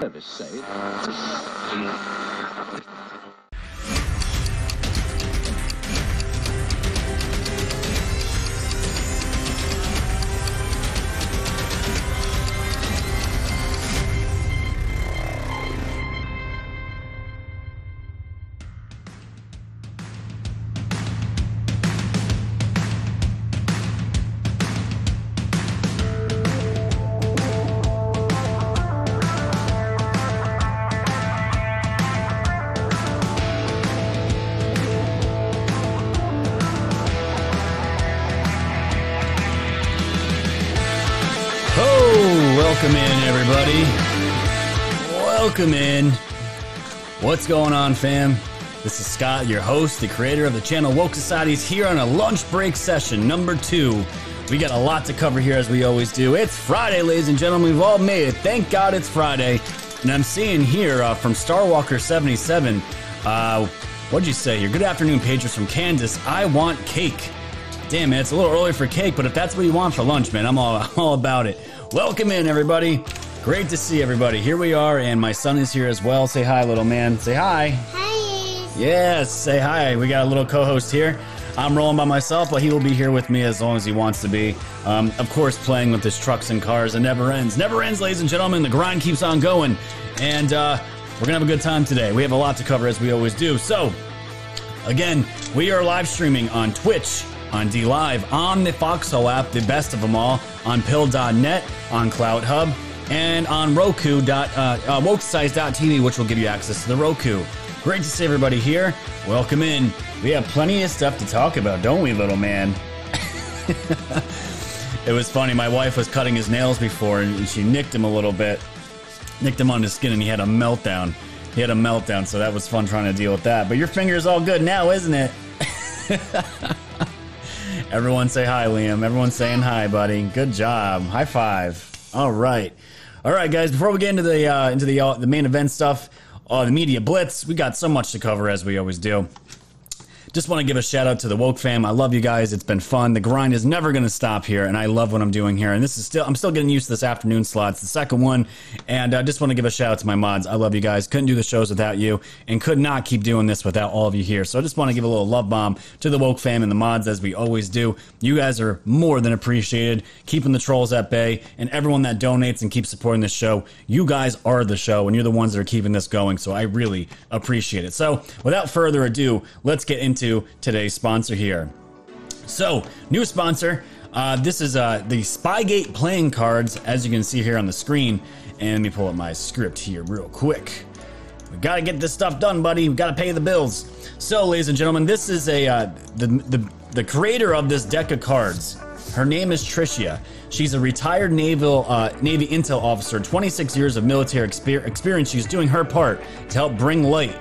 Service say. Oh, Welcome in. What's going on, fam? This is Scott, your host, the creator of the channel Woke Societies, here on a lunch break session number two. We got a lot to cover here, as we always do. It's Friday, ladies and gentlemen. We've all made it. Thank God it's Friday. And I'm seeing here uh, from Starwalker77, uh, what'd you say here? Good afternoon, patrons from Kansas. I want cake. Damn, man, it's a little early for cake, but if that's what you want for lunch, man, I'm all, all about it. Welcome in, everybody. Great to see everybody. Here we are, and my son is here as well. Say hi, little man. Say hi. Hi. Yes, say hi. We got a little co host here. I'm rolling by myself, but he will be here with me as long as he wants to be. Um, of course, playing with his trucks and cars. It never ends. Never ends, ladies and gentlemen. The grind keeps on going. And uh, we're going to have a good time today. We have a lot to cover, as we always do. So, Again, we are live streaming on Twitch, on D Live, on the Foxhole app, the best of them all, on pill.net, on Clout Hub, and on Roku. Uh, uh, which will give you access to the Roku. Great to see everybody here. Welcome in. We have plenty of stuff to talk about, don't we, little man? it was funny. My wife was cutting his nails before, and she nicked him a little bit nicked him on his skin and he had a meltdown. He had a meltdown, so that was fun trying to deal with that. But your finger's all good now, isn't it? Everyone say hi, Liam. Everyone's saying hi, buddy. Good job. High five. All right. All right, guys. Before we get into the uh, into the uh, the main event stuff, uh, the media blitz, we got so much to cover as we always do. Just want to give a shout out to the woke fam. I love you guys. It's been fun. The grind is never going to stop here, and I love what I'm doing here. And this is still, I'm still getting used to this afternoon slot. It's the second one, and I just want to give a shout out to my mods. I love you guys. Couldn't do the shows without you, and could not keep doing this without all of you here. So I just want to give a little love bomb to the woke fam and the mods as we always do. You guys are more than appreciated, keeping the trolls at bay, and everyone that donates and keeps supporting this show. You guys are the show, and you're the ones that are keeping this going. So I really appreciate it. So without further ado, let's get into today's sponsor here. So, new sponsor. Uh, this is uh, the Spygate playing cards, as you can see here on the screen. And let me pull up my script here real quick. We gotta get this stuff done, buddy. We gotta pay the bills. So, ladies and gentlemen, this is a uh, the, the the creator of this deck of cards. Her name is Tricia. She's a retired naval uh, Navy intel officer, 26 years of military exper- experience. She's doing her part to help bring light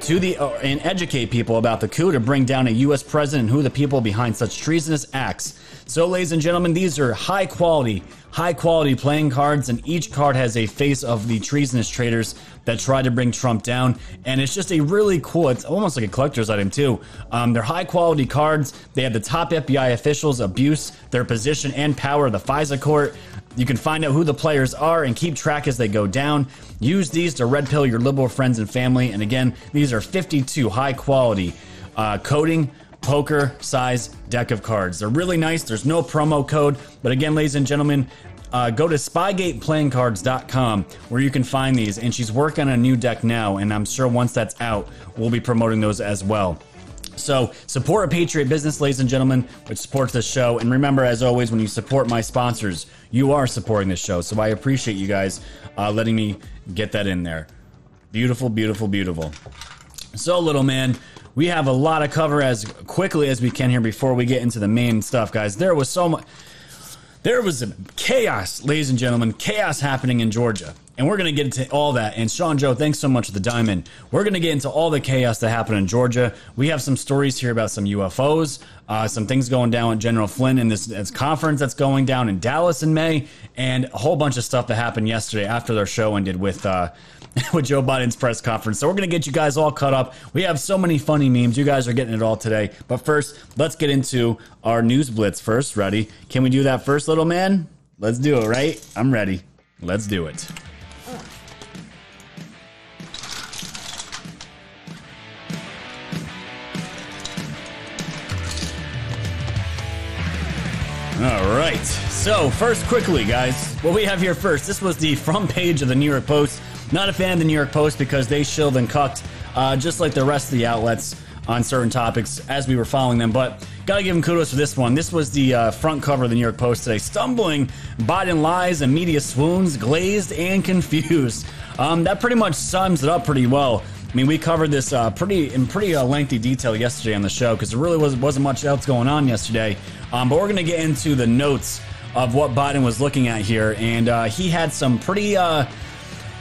to the uh, and educate people about the coup to bring down a U.S. president and who the people behind such treasonous acts. So, ladies and gentlemen, these are high quality, high quality playing cards, and each card has a face of the treasonous traitors that tried to bring Trump down. And it's just a really cool. It's almost like a collector's item too. Um, they're high quality cards. They have the top FBI officials abuse their position and power the FISA court. You can find out who the players are and keep track as they go down. Use these to red pill your liberal friends and family. And again, these are 52 high quality uh, coding poker size deck of cards. They're really nice. There's no promo code. But again, ladies and gentlemen, uh, go to spygateplayingcards.com where you can find these. And she's working on a new deck now. And I'm sure once that's out, we'll be promoting those as well. So support a Patriot business, ladies and gentlemen, which supports this show. And remember, as always, when you support my sponsors, you are supporting this show. So I appreciate you guys uh, letting me get that in there. Beautiful, beautiful, beautiful. So, little man, we have a lot of cover as quickly as we can here before we get into the main stuff, guys. There was so much. There was chaos, ladies and gentlemen, chaos happening in Georgia. And we're going to get into all that. And Sean Joe, thanks so much for the diamond. We're going to get into all the chaos that happened in Georgia. We have some stories here about some UFOs, uh, some things going down with General Flynn in this, this conference that's going down in Dallas in May, and a whole bunch of stuff that happened yesterday after their show ended with uh, with Joe Biden's press conference. So we're going to get you guys all cut up. We have so many funny memes. You guys are getting it all today. But first, let's get into our news blitz first. Ready? Can we do that first, little man? Let's do it, right? I'm ready. Let's do it. All right. So, first, quickly, guys, what we have here first this was the front page of the New York Post not a fan of the New York Post because they shilled and cucked, uh, just like the rest of the outlets on certain topics as we were following them. But gotta give them kudos for this one. This was the uh, front cover of the New York Post today. Stumbling, Biden lies, and media swoons, glazed and confused. Um, that pretty much sums it up pretty well. I mean, we covered this uh, pretty in pretty uh, lengthy detail yesterday on the show because there really was, wasn't much else going on yesterday. Um, but we're to get into the notes of what Biden was looking at here, and uh, he had some pretty uh,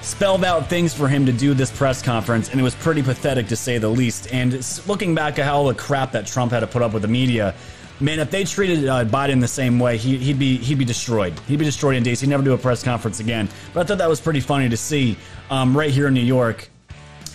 spelled out things for him to do this press conference, and it was pretty pathetic to say the least. And looking back at how all the crap that Trump had to put up with the media, man, if they treated uh, Biden the same way, he, would be he'd be destroyed. He'd be destroyed in days. He'd never do a press conference again. But I thought that was pretty funny to see um, right here in New York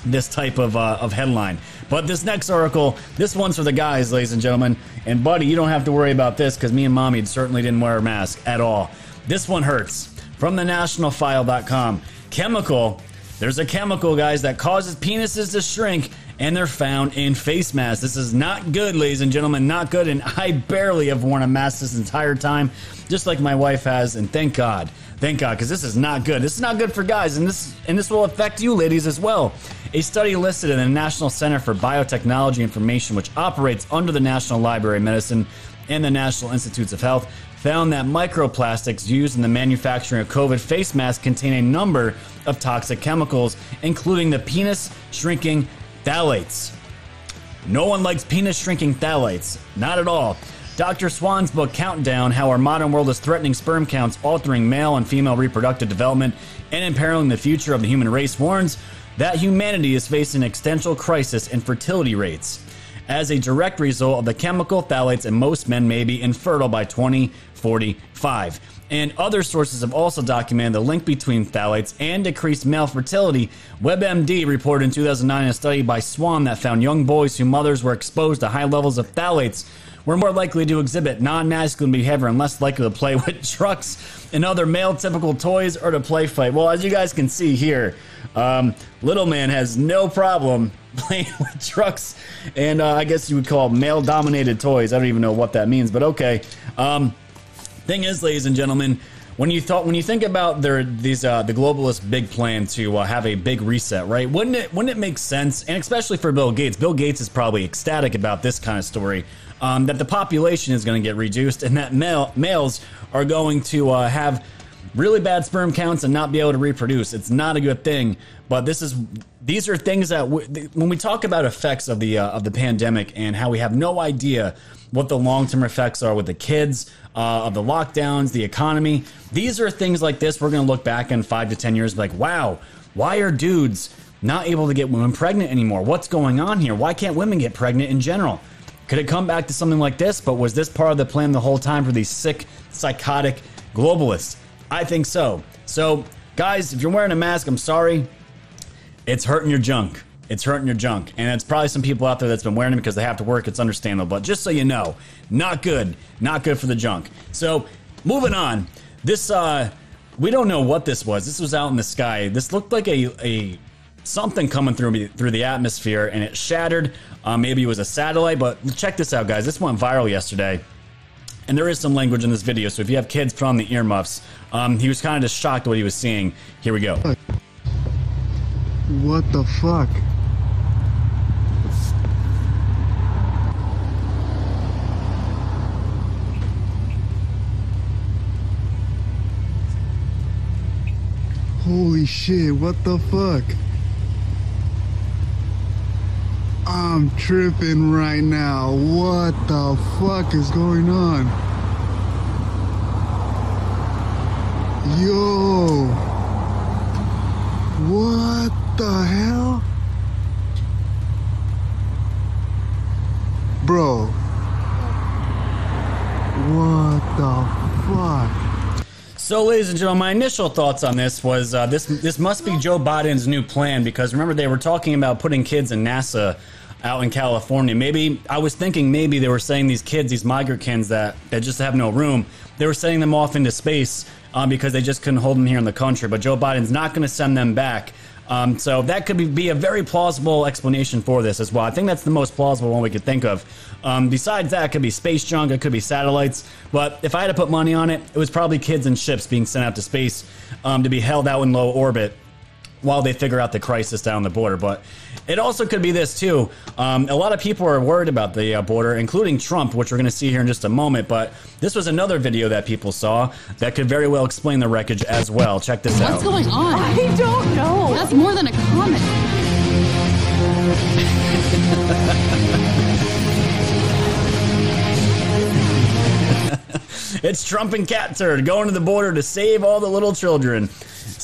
this type of, uh, of headline. But this next article, this one's for the guys, ladies and gentlemen. And buddy, you don't have to worry about this because me and mommy certainly didn't wear a mask at all. This one hurts. From the nationalfile.com. Chemical. There's a chemical, guys, that causes penises to shrink and they're found in face masks. This is not good, ladies and gentlemen, not good. And I barely have worn a mask this entire time, just like my wife has. And thank God, thank God, because this is not good. This is not good for guys, and this and this will affect you, ladies, as well. A study listed in the National Center for Biotechnology Information, which operates under the National Library of Medicine and the National Institutes of Health, found that microplastics used in the manufacturing of COVID face masks contain a number of toxic chemicals, including the penis shrinking phthalates. No one likes penis shrinking phthalates. Not at all. Dr. Swan's book, Countdown How Our Modern World is Threatening Sperm Counts, Altering Male and Female Reproductive Development, and Imperiling the Future of the Human Race, warns that humanity is facing an existential crisis in fertility rates. As a direct result of the chemical phthalates, and most men may be infertile by 2045. And other sources have also documented the link between phthalates and decreased male fertility. WebMD reported in 2009 a study by Swan that found young boys whose mothers were exposed to high levels of phthalates were more likely to exhibit non masculine behavior and less likely to play with trucks and other male typical toys or to play fight. Well, as you guys can see here, um, Little Man has no problem playing with trucks and uh, I guess you would call male dominated toys. I don't even know what that means, but okay. Um, Thing is, ladies and gentlemen, when you thought when you think about their these uh, the globalist big plan to uh, have a big reset, right? Wouldn't it wouldn't it make sense? And especially for Bill Gates, Bill Gates is probably ecstatic about this kind of story. Um, that the population is going to get reduced, and that male, males are going to uh, have really bad sperm counts and not be able to reproduce. It's not a good thing. But this is these are things that w- when we talk about effects of the uh, of the pandemic and how we have no idea what the long term effects are with the kids, uh, of the lockdowns, the economy. These are things like this. We're going to look back in five to 10 years, like, wow, why are dudes not able to get women pregnant anymore? What's going on here? Why can't women get pregnant in general? Could it come back to something like this? But was this part of the plan the whole time for these sick, psychotic globalists? I think so. So, guys, if you're wearing a mask, I'm sorry. It's hurting your junk. It's hurting your junk. And it's probably some people out there that's been wearing them because they have to work. It's understandable. But just so you know, not good. Not good for the junk. So, moving on. This, uh, we don't know what this was. This was out in the sky. This looked like a, a something coming through me, through the atmosphere and it shattered. Uh, maybe it was a satellite, but check this out, guys. This went viral yesterday. And there is some language in this video, so if you have kids, put on the earmuffs. Um, he was kind of just shocked what he was seeing. Here we go. What the fuck? Holy shit, what the fuck? I'm tripping right now. What the fuck is going on? Yo! What the hell? Bro. What the fuck? So, ladies and gentlemen, my initial thoughts on this was uh, this this must be Joe Biden's new plan because remember they were talking about putting kids in NASA out in California. Maybe I was thinking maybe they were saying these kids, these migrant kids that that just have no room, they were sending them off into space um, because they just couldn't hold them here in the country. But Joe Biden's not going to send them back. Um, so that could be, be, a very plausible explanation for this as well. I think that's the most plausible one we could think of. Um, besides that, it could be space junk, it could be satellites. But if I had to put money on it, it was probably kids and ships being sent out to space um, to be held out in low orbit while they figure out the crisis down the border. But it also could be this too. Um, a lot of people are worried about the uh, border, including Trump, which we're going to see here in just a moment. But this was another video that people saw that could very well explain the wreckage as well. Check this What's out. What's going on? I don't know. That's more than a comment. it's Trump and Catturd going to the border to save all the little children,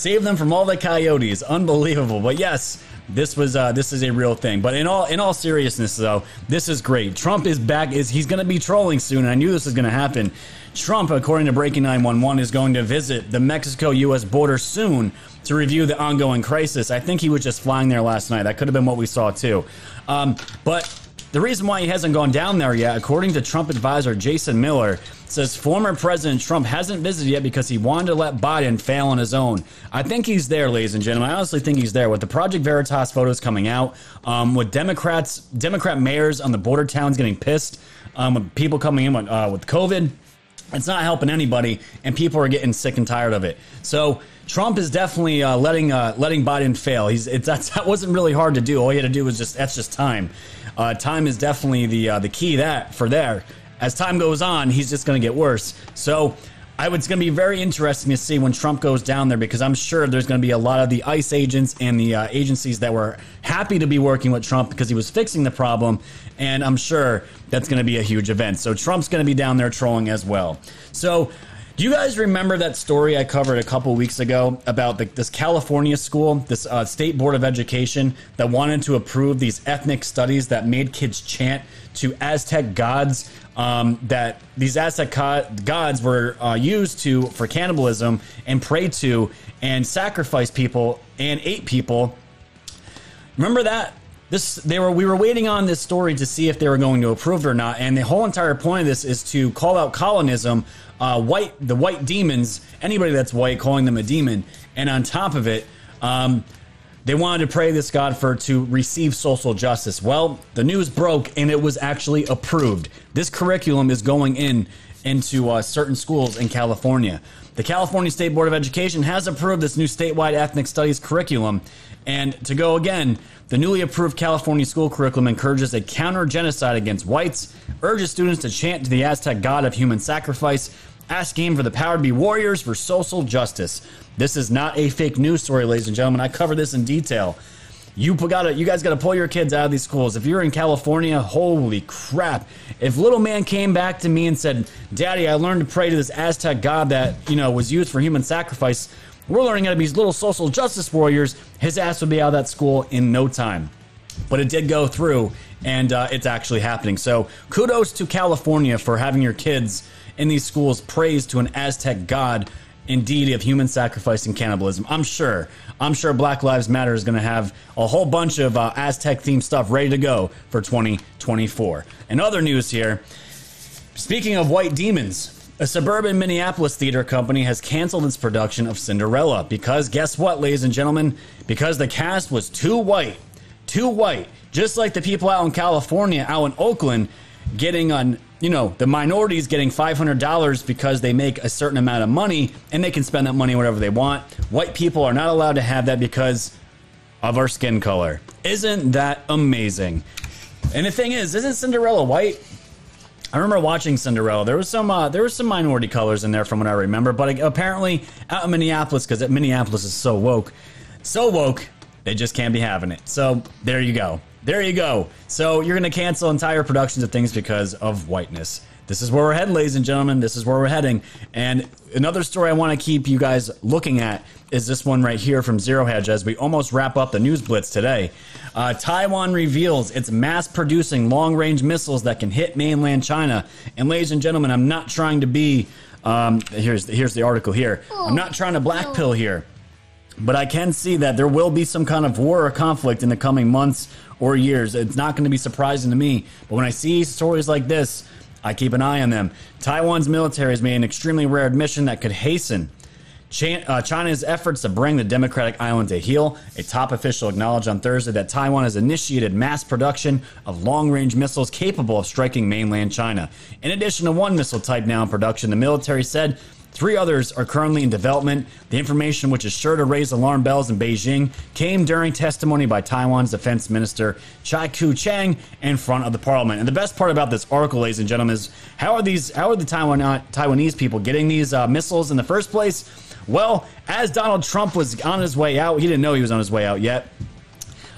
save them from all the coyotes. Unbelievable, but yes, this was uh, this is a real thing. But in all in all seriousness, though, this is great. Trump is back. Is he's going to be trolling soon? And I knew this was going to happen. Trump, according to Breaking 911, is going to visit the Mexico-U.S. border soon to review the ongoing crisis. I think he was just flying there last night. That could have been what we saw too. Um, but the reason why he hasn't gone down there yet, according to Trump advisor Jason Miller, says former President Trump hasn't visited yet because he wanted to let Biden fail on his own. I think he's there, ladies and gentlemen. I honestly think he's there with the Project Veritas photos coming out, um, with Democrats, Democrat mayors on the border towns getting pissed, um, with people coming in with, uh, with COVID. It's not helping anybody, and people are getting sick and tired of it. So Trump is definitely uh, letting uh, letting Biden fail. He's that's, that wasn't really hard to do. All he had to do was just that's just time. Uh, time is definitely the uh, the key that for there. As time goes on, he's just going to get worse. So I it's going to be very interesting to see when Trump goes down there because I'm sure there's going to be a lot of the ICE agents and the uh, agencies that were happy to be working with Trump because he was fixing the problem, and I'm sure that's going to be a huge event. So Trump's going to be down there trolling as well. So. Do you guys remember that story I covered a couple weeks ago about the, this California school, this uh, state board of education that wanted to approve these ethnic studies that made kids chant to Aztec gods? Um, that these Aztec gods were uh, used to for cannibalism and pray to and sacrifice people and ate people. Remember that this they were we were waiting on this story to see if they were going to approve it or not and the whole entire point of this is to call out colonism uh, white the white demons anybody that's white calling them a demon. And on top of it um, they wanted to pray this god for to receive social justice. Well the news broke and it was actually approved. This curriculum is going in into uh, certain schools in california the california state board of education has approved this new statewide ethnic studies curriculum and to go again, the newly approved California school curriculum encourages a counter genocide against whites, urges students to chant to the Aztec god of human sacrifice, asking for the power to be warriors for social justice. This is not a fake news story, ladies and gentlemen. I cover this in detail. You gotta, you guys got to pull your kids out of these schools. If you're in California, holy crap! If little man came back to me and said, "Daddy, I learned to pray to this Aztec god that you know was used for human sacrifice," we're learning how to be these little social justice warriors. His ass would be out of that school in no time. But it did go through, and uh, it's actually happening. So kudos to California for having your kids in these schools praise to an Aztec god and deity of human sacrifice and cannibalism. I'm sure. I'm sure Black Lives Matter is going to have a whole bunch of uh, Aztec themed stuff ready to go for 2024. And other news here. Speaking of white demons, a suburban Minneapolis theater company has canceled its production of Cinderella because guess what, ladies and gentlemen? Because the cast was too white. Too white. Just like the people out in California, out in Oakland, getting on, you know, the minorities getting $500 because they make a certain amount of money and they can spend that money whatever they want. White people are not allowed to have that because of our skin color. Isn't that amazing? And the thing is, isn't Cinderella white? I remember watching Cinderella. There was some uh, there was some minority colors in there from what I remember, but apparently out in Minneapolis because Minneapolis is so woke, so woke they just can't be having it. So there you go, there you go. So you're gonna cancel entire productions of things because of whiteness. This is where we're heading, ladies and gentlemen. This is where we're heading. And another story I want to keep you guys looking at is this one right here from Zero Hedge as we almost wrap up the news blitz today. Uh, Taiwan reveals it's mass producing long range missiles that can hit mainland China. And ladies and gentlemen, I'm not trying to be. Um, here's here's the article here. I'm not trying to black blackpill here, but I can see that there will be some kind of war or conflict in the coming months or years. It's not going to be surprising to me. But when I see stories like this, I keep an eye on them. Taiwan's military has made an extremely rare admission that could hasten uh, China's efforts to bring the democratic island to heel. A top official acknowledged on Thursday that Taiwan has initiated mass production of long range missiles capable of striking mainland China. In addition to one missile type now in production, the military said Three others are currently in development. The information, which is sure to raise alarm bells in Beijing, came during testimony by Taiwan's defense minister Chiu Kuo-cheng in front of the parliament. And the best part about this article, ladies and gentlemen, is how are these? How are the Taiwan, Taiwanese people getting these uh, missiles in the first place? Well, as Donald Trump was on his way out, he didn't know he was on his way out yet.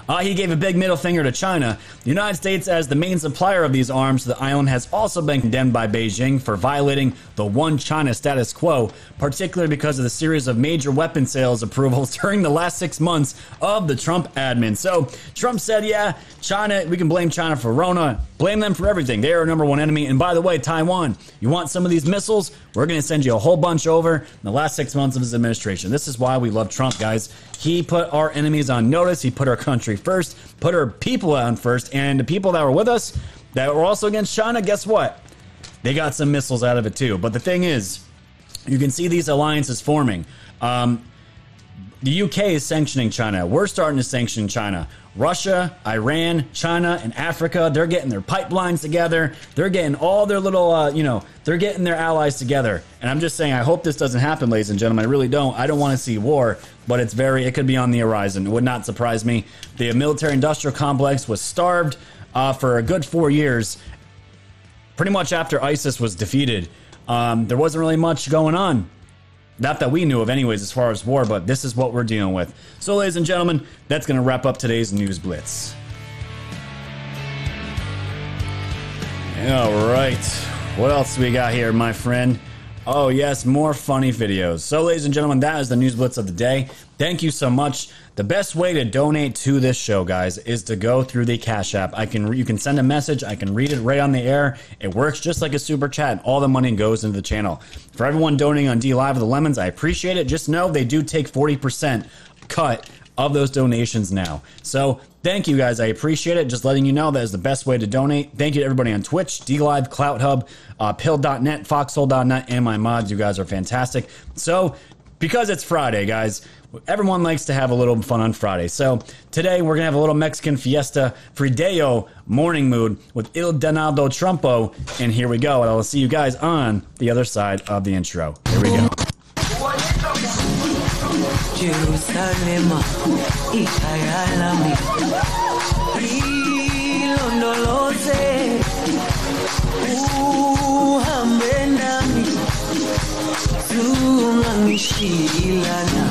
Uh, he gave a big middle finger to China. The United States, as the main supplier of these arms to the island, has also been condemned by Beijing for violating the one China status quo, particularly because of the series of major weapon sales approvals during the last six months of the Trump admin. So Trump said, yeah, China, we can blame China for Rona, blame them for everything. They are our number one enemy. And by the way, Taiwan, you want some of these missiles? We're going to send you a whole bunch over in the last six months of his administration. This is why we love Trump, guys. He put our enemies on notice. He put our country first, put our people on first, and the people that were with us that were also against China, guess what? They got some missiles out of it too. But the thing is, you can see these alliances forming. Um, the UK is sanctioning China. We're starting to sanction China. Russia, Iran, China, and Africa, they're getting their pipelines together. They're getting all their little, uh, you know, they're getting their allies together. And I'm just saying, I hope this doesn't happen, ladies and gentlemen. I really don't. I don't want to see war, but it's very, it could be on the horizon. It would not surprise me. The military industrial complex was starved uh, for a good four years, pretty much after ISIS was defeated. Um, there wasn't really much going on. Not that we knew of, anyways, as far as war, but this is what we're dealing with. So, ladies and gentlemen, that's going to wrap up today's News Blitz. All right. What else we got here, my friend? Oh, yes, more funny videos. So, ladies and gentlemen, that is the News Blitz of the day. Thank you so much. The best way to donate to this show, guys, is to go through the Cash App. I can you can send a message. I can read it right on the air. It works just like a super chat. All the money goes into the channel. For everyone donating on D Live with the Lemons, I appreciate it. Just know they do take forty percent cut of those donations now. So thank you guys. I appreciate it. Just letting you know that is the best way to donate. Thank you to everybody on Twitch, DLive, Clout Hub, uh, Pill.net, Foxhole.net, and my mods. You guys are fantastic. So because it's Friday, guys, everyone likes to have a little fun on Friday. So today we're gonna have a little Mexican fiesta Frideo morning mood with Il Donaldo Trumpo, and here we go. And I'll see you guys on the other side of the intro. Here we go. Jerusalem, zungangishilana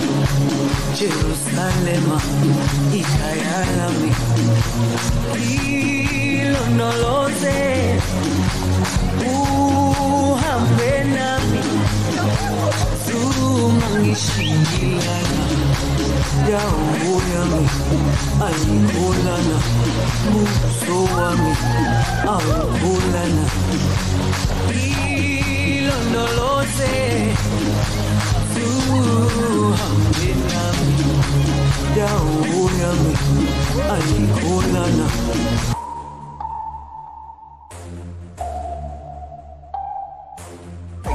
Jerusalem, ikhaya lami ilondoloze uhambe nami zungangishilana dawo yami ayikholana buso wami awukholana ilondoloze zuhambe nami dawo yami ayikholana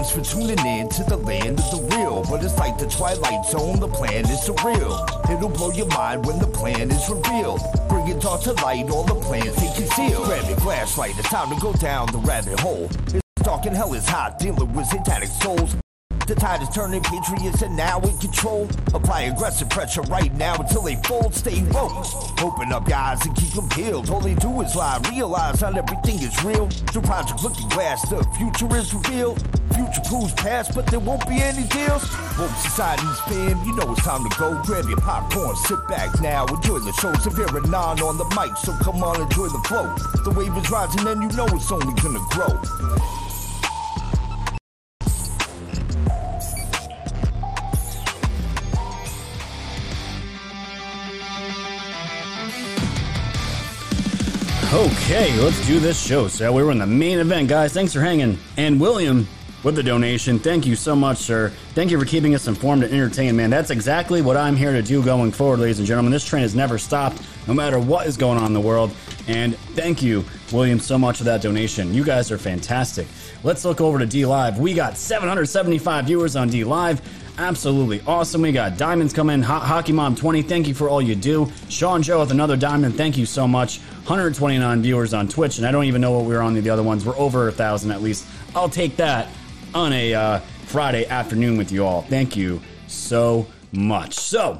Thanks for tuning in to the land of the real. But it's like the Twilight Zone, the plan is surreal. It'll blow your mind when the plan is revealed. Bring it all to light, all the plans they conceal. Grab your flashlight, it's time to go down the rabbit hole. It's dark and hell is hot, dealing with satanic souls. The tide is turning, patriots are now in control. Apply aggressive pressure right now until they fold, stay woke. Open up guys and keep them peeled. All they do is lie, realize not everything is real. Through Project Looking Glass, the future is revealed. Future proves past, but there won't be any deals. Woke society's fam, you know it's time to go. Grab your popcorn, sit back now, enjoy the show. Severe and non on the mic, so come on, enjoy the flow. The wave is rising, and you know it's only gonna grow. Okay, let's do this show. So we were in the main event, guys. Thanks for hanging. And William with the donation. Thank you so much, sir. Thank you for keeping us informed and entertained, man. That's exactly what I'm here to do going forward, ladies and gentlemen. This train has never stopped, no matter what is going on in the world. And thank you, William, so much for that donation. You guys are fantastic. Let's look over to D Live. We got 775 viewers on D Live. Absolutely awesome. We got diamonds coming. Ho- Hockey Mom 20, thank you for all you do. Sean Joe with another diamond, thank you so much. 129 viewers on Twitch, and I don't even know what we were on the other ones. We're over a thousand at least. I'll take that on a uh, Friday afternoon with you all. Thank you so much. So,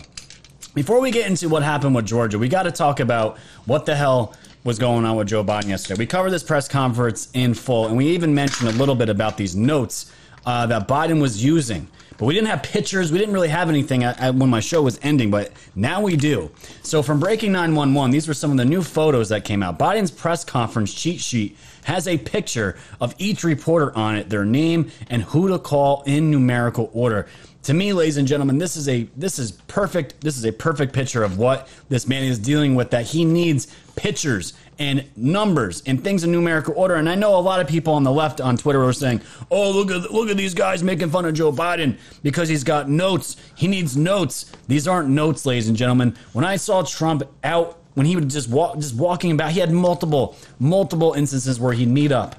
before we get into what happened with Georgia, we got to talk about what the hell was going on with Joe Biden yesterday. We covered this press conference in full, and we even mentioned a little bit about these notes uh, that Biden was using. But we didn't have pictures. We didn't really have anything at, at- when my show was ending, but now we do. So, from Breaking 911, these were some of the new photos that came out. Biden's press conference cheat sheet has a picture of each reporter on it, their name, and who to call in numerical order. To me, ladies and gentlemen, this is a this is perfect. This is a perfect picture of what this man is dealing with. That he needs pictures and numbers and things in numerical order. And I know a lot of people on the left on Twitter are saying, "Oh, look at look at these guys making fun of Joe Biden because he's got notes. He needs notes. These aren't notes, ladies and gentlemen. When I saw Trump out when he would just walk just walking about, he had multiple multiple instances where he'd meet up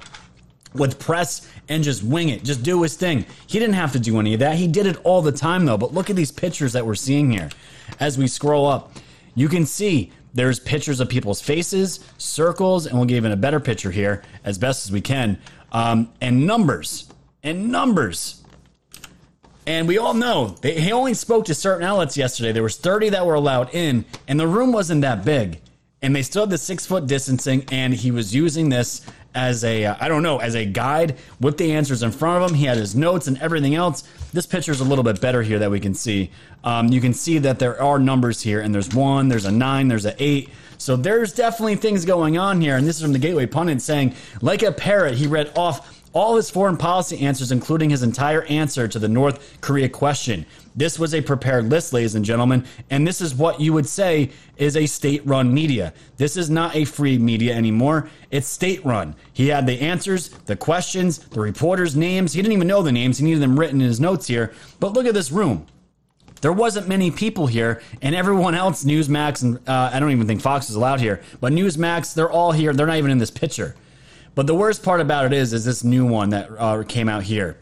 with press and just wing it, just do his thing. He didn't have to do any of that. He did it all the time though. But look at these pictures that we're seeing here. As we scroll up, you can see there's pictures of people's faces, circles, and we'll give even a better picture here as best as we can, um, and numbers and numbers. And we all know they, he only spoke to certain outlets yesterday. There was 30 that were allowed in, and the room wasn't that big. And they still had the six foot distancing, and he was using this as a uh, I don't know as a guide with the answers in front of him. He had his notes and everything else. This picture is a little bit better here that we can see. Um, you can see that there are numbers here, and there's one, there's a nine, there's a eight. So there's definitely things going on here. And this is from the Gateway Pundit saying, like a parrot, he read off all his foreign policy answers, including his entire answer to the North Korea question. This was a prepared list, ladies and gentlemen, and this is what you would say is a state run media. This is not a free media anymore. It's state run. He had the answers, the questions, the reporters' names. He didn't even know the names, he needed them written in his notes here. But look at this room. There wasn't many people here, and everyone else, Newsmax, and uh, I don't even think Fox is allowed here, but Newsmax, they're all here. They're not even in this picture. But the worst part about it is, is this new one that uh, came out here.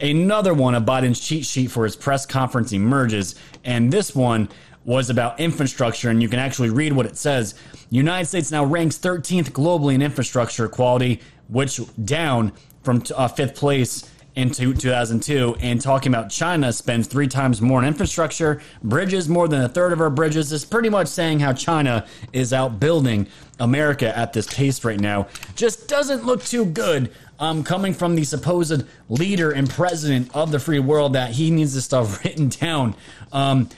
Another one of Biden's cheat sheet for his press conference emerges, and this one was about infrastructure, and you can actually read what it says. United States now ranks 13th globally in infrastructure quality, which down from uh, fifth place in two- 2002 and talking about China spends three times more on infrastructure, bridges more than a third of our bridges is pretty much saying how China is outbuilding America at this pace right now. Just doesn't look too good. Um, coming from the supposed leader and president of the free world, that he needs this stuff written down. Um,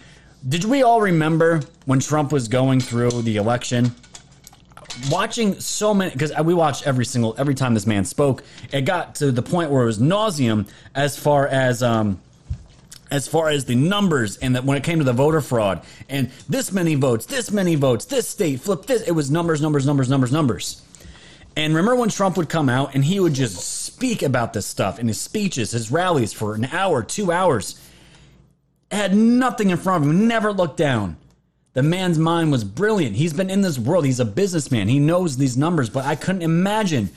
did we all remember when Trump was going through the election? watching so many because we watched every single every time this man spoke it got to the point where it was nauseum as far as um as far as the numbers and that when it came to the voter fraud and this many votes this many votes this state flip this it was numbers numbers numbers numbers numbers and remember when Trump would come out and he would just speak about this stuff in his speeches, his rallies for an hour, two hours. Had nothing in front of him, never looked down. The man's mind was brilliant. He's been in this world. He's a businessman. He knows these numbers, but I couldn't imagine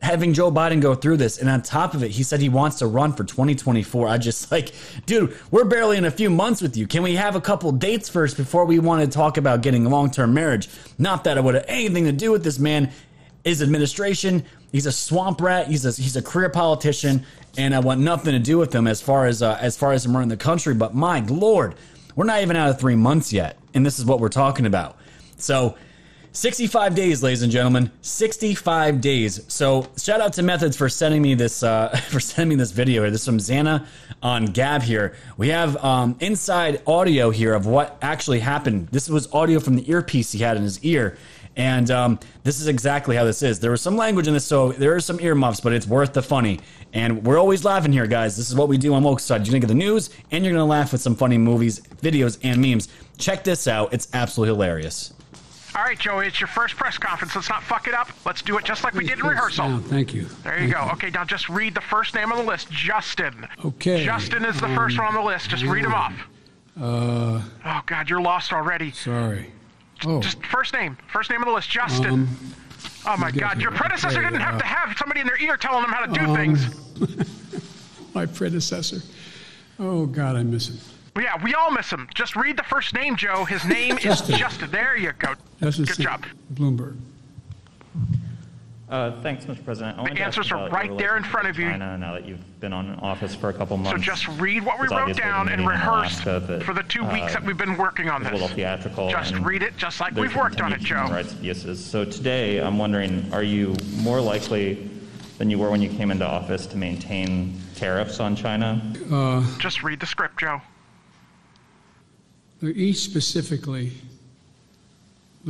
having Joe Biden go through this. And on top of it, he said he wants to run for 2024. I just like, dude, we're barely in a few months with you. Can we have a couple dates first before we want to talk about getting a long term marriage? Not that it would have anything to do with this man. His administration, he's a swamp rat. He's a he's a career politician, and I want nothing to do with him as far as uh, as far as him running the country. But my lord, we're not even out of three months yet, and this is what we're talking about. So 65 days, ladies and gentlemen. 65 days. So shout out to Methods for sending me this uh, for sending me this video here. This is from Xana on Gab here. We have um, inside audio here of what actually happened. This was audio from the earpiece he had in his ear. And um, this is exactly how this is. There was some language in this, so there are some earmuffs, but it's worth the funny. And we're always laughing here, guys. This is what we do on Woke Side. You're gonna get the news, and you're gonna laugh with some funny movies, videos, and memes. Check this out. It's absolutely hilarious. All right, Joey, it's your first press conference. Let's not fuck it up. Let's do it just like we did in rehearsal. no, thank you. There you go. Okay, now just read the first name on the list, Justin. Okay, Justin is the first one on the list. Just read him off. Uh, Oh God, you're lost already. sorry. Oh, Just first name, first name on the list, Justin. um, oh my God, your predecessor didn't have to have somebody in their ear telling them how to do um, things. my predecessor. Oh, God, I miss him. Yeah, we all miss him. Just read the first name, Joe. His name is Justin. Justin. There you go. Justin Good St- job. Bloomberg. Uh, thanks, Mr. President. I wanted answers are right there in front of you. China now that you've been on office for a couple months. So just read what we wrote down and meeting in rehearsed Alaska that, for the two weeks uh, that we've been working on a little this. theatrical. Just read it just like we've worked on it, continued human Joe. rights abuses. So today, I'm wondering, are you more likely than you were when you came into office to maintain tariffs on China? Uh, Just read the script, Joe. They're each specifically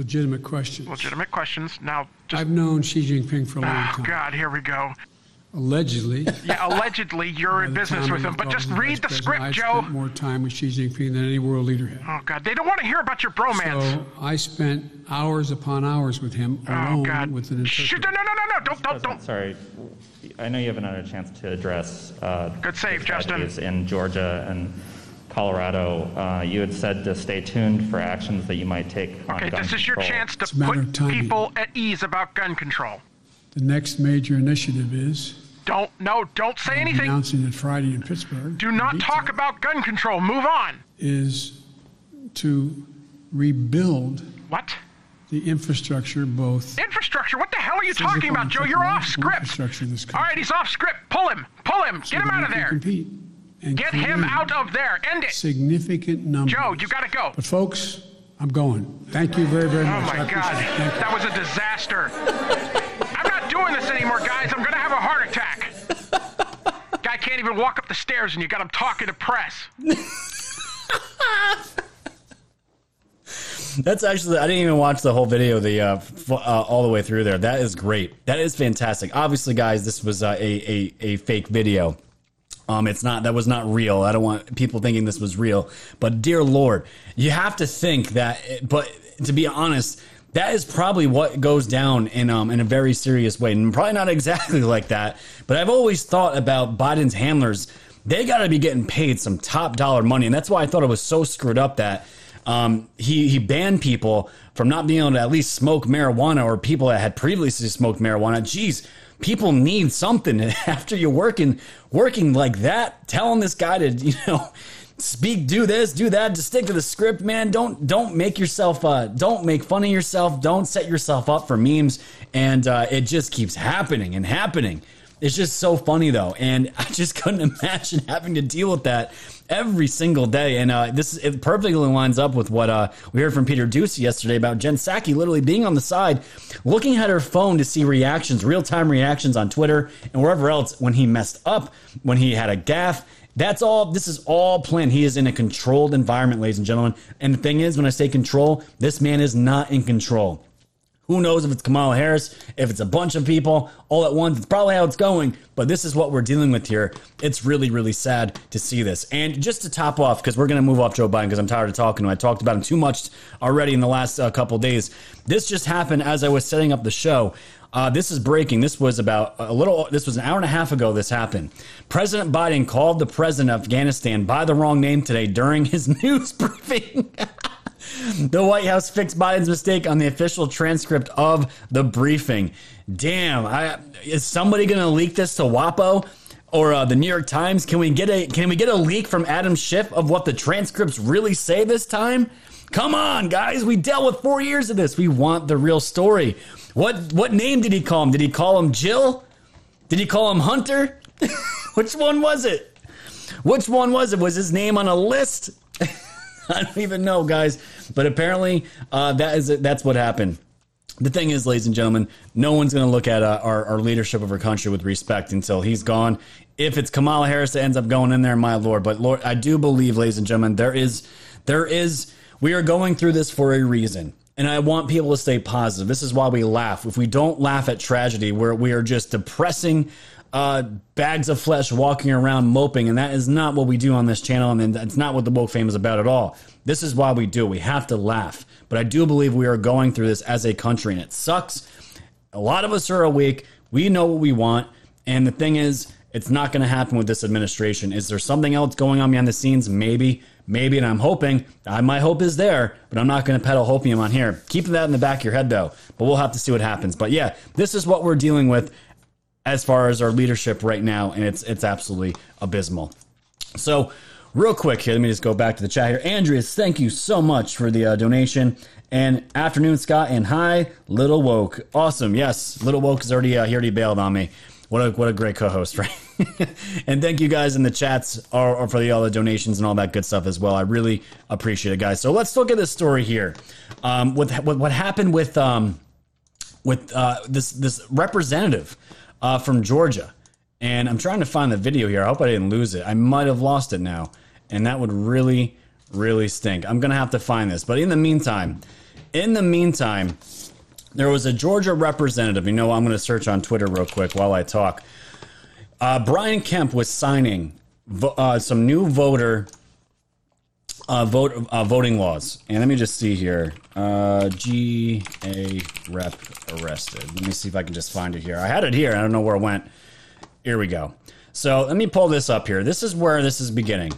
legitimate questions. Legitimate questions. Now, just. I've known Xi Jinping for a long Oh, time. God, here we go. Allegedly. Yeah, allegedly you're in business with him, but just read the script, I Joe. I spent more time with Xi Jinping than any world leader had. Oh, God, they don't want to hear about your bromance. So I spent hours upon hours with him oh, God. with an Shh, interpreter. no, no, no, no, don't, don't, don't. Sorry, I know you haven't had a chance to address uh, Good save, the Justin. tragedies in Georgia and Colorado. Uh, you had said to stay tuned for actions that you might take on Okay, gun this is your control. chance to It's a matter put people at ease about gun control. The next major initiative is Don't, no, don't say anything. announcing it Friday in Pittsburgh. Do not detail, talk about gun control. Move on. Is to rebuild What? the infrastructure, both Infrastructure? What the hell are you talking about, Joe? You're off script. infrastructure of this All he's off script. Pull him. Pull him. so Get him that out we of can there. Compete and Get him out of there. End it. Significant numbers. Joe, you got to go. But folks, I'm going. Thank you very, very Oh much. I my God, appreciate it. Thank you. that was a disaster. I'm not doing this anymore, guys. I'm gonna have a heart attack. Guy can't even walk up the stairs, and you got him talking to press. That's actually I didn't even watch the whole video, the uh, f- uh, all the way through there. That is great. That is fantastic. Obviously, guys, this was uh, a, a a fake video. Um, it's not that was not real. I don't want people thinking this was real. But dear Lord, you have to think that. But to be honest, that is probably what goes down in um in a very serious way, and probably not exactly like that. But I've always thought about Biden's handlers. They got to be getting paid some top dollar money, and that's why I thought it was so screwed up that um, he he banned people from not being able to at least smoke marijuana or people that had previously smoked marijuana. Jeez, people need something after you're working working like that. Telling this guy to you know speak, do this, do that, to stick to the script, man. Don't don't make yourself uh, don't make fun of yourself. Don't set yourself up for memes, and uh, it just keeps happening and happening. It's just so funny though, and I just couldn't imagine having to deal with that every single day. And uh, this it perfectly lines up with what uh, we heard from Peter Doocy yesterday about Jen Psaki literally being on the side, looking at her phone to see reactions, real time reactions on Twitter and wherever else when he messed up, when he had a gaffe. That's all. This is all planned. He is in a controlled environment, ladies and gentlemen. And the thing is, when I say control, this man is not in control. Who knows if it's Kamala Harris, if it's a bunch of people all at once? It's probably how it's going, but this is what we're dealing with here. It's really, really sad to see this. And just to top off, because we're going to move off Joe Biden because I'm tired of talking to him. I talked about him too much already in the last uh, couple days. This just happened as I was setting up the show. Uh, this is breaking. This was about a little, this was an hour and a half ago this happened. President Biden called the president of Afghanistan by the wrong name today during his news briefing. The White House fixed Biden's mistake on the official transcript of the briefing. Damn, I, is somebody going to leak this to WAPO or uh, the New York Times? Can we get a Can we get a leak from Adam Schiff of what the transcripts really say this time? Come on, guys, we dealt with four years of this. We want the real story. What What name did he call him? Did he call him Jill? Did he call him Hunter? Which one was it? Which one was it? Was his name on a list? I don't even know, guys. But apparently, uh, that is that's what happened. The thing is, ladies and gentlemen, no one's going to look at uh, our, our leadership of our country with respect until he's gone. If it's Kamala Harris that ends up going in there, my lord. But Lord, I do believe, ladies and gentlemen, there is, there is, we are going through this for a reason. And I want people to stay positive. This is why we laugh. If we don't laugh at tragedy, where we are just depressing uh, bags of flesh walking around moping, and that is not what we do on this channel, and that's not what the woke fame is about at all. This is why we do. We have to laugh. But I do believe we are going through this as a country, and it sucks. A lot of us are awake. We know what we want, and the thing is, it's not going to happen with this administration. Is there something else going on behind the scenes? Maybe, maybe, and I'm hoping. I, my hope is there, but I'm not going to peddle hopium on here. Keep that in the back of your head, though. But we'll have to see what happens. But yeah, this is what we're dealing with as far as our leadership right now, and it's it's absolutely abysmal. So real quick here, let me just go back to the chat here. Andreas, thank you so much for the uh, donation. And afternoon, Scott, and hi, Little Woke. Awesome. Yes, Little Woke is already uh, he already bailed on me. What a what a great co-host, right? and thank you guys in the chats or, or for the all the donations and all that good stuff as well. I really appreciate it, guys. So let's look at this story here. Um, with, with what happened with um, with uh, this this representative uh, from Georgia, and I'm trying to find the video here. I hope I didn't lose it. I might have lost it now, and that would really really stink. I'm gonna have to find this. But in the meantime, in the meantime, there was a Georgia representative. You know, I'm going to search on Twitter real quick while I talk. Uh, Brian Kemp was signing vo- uh, some new voter uh, vote uh, voting laws, and let me just see here. Uh, GA rep arrested. Let me see if I can just find it here. I had it here. I don't know where it went. Here we go. So let me pull this up here. This is where this is beginning.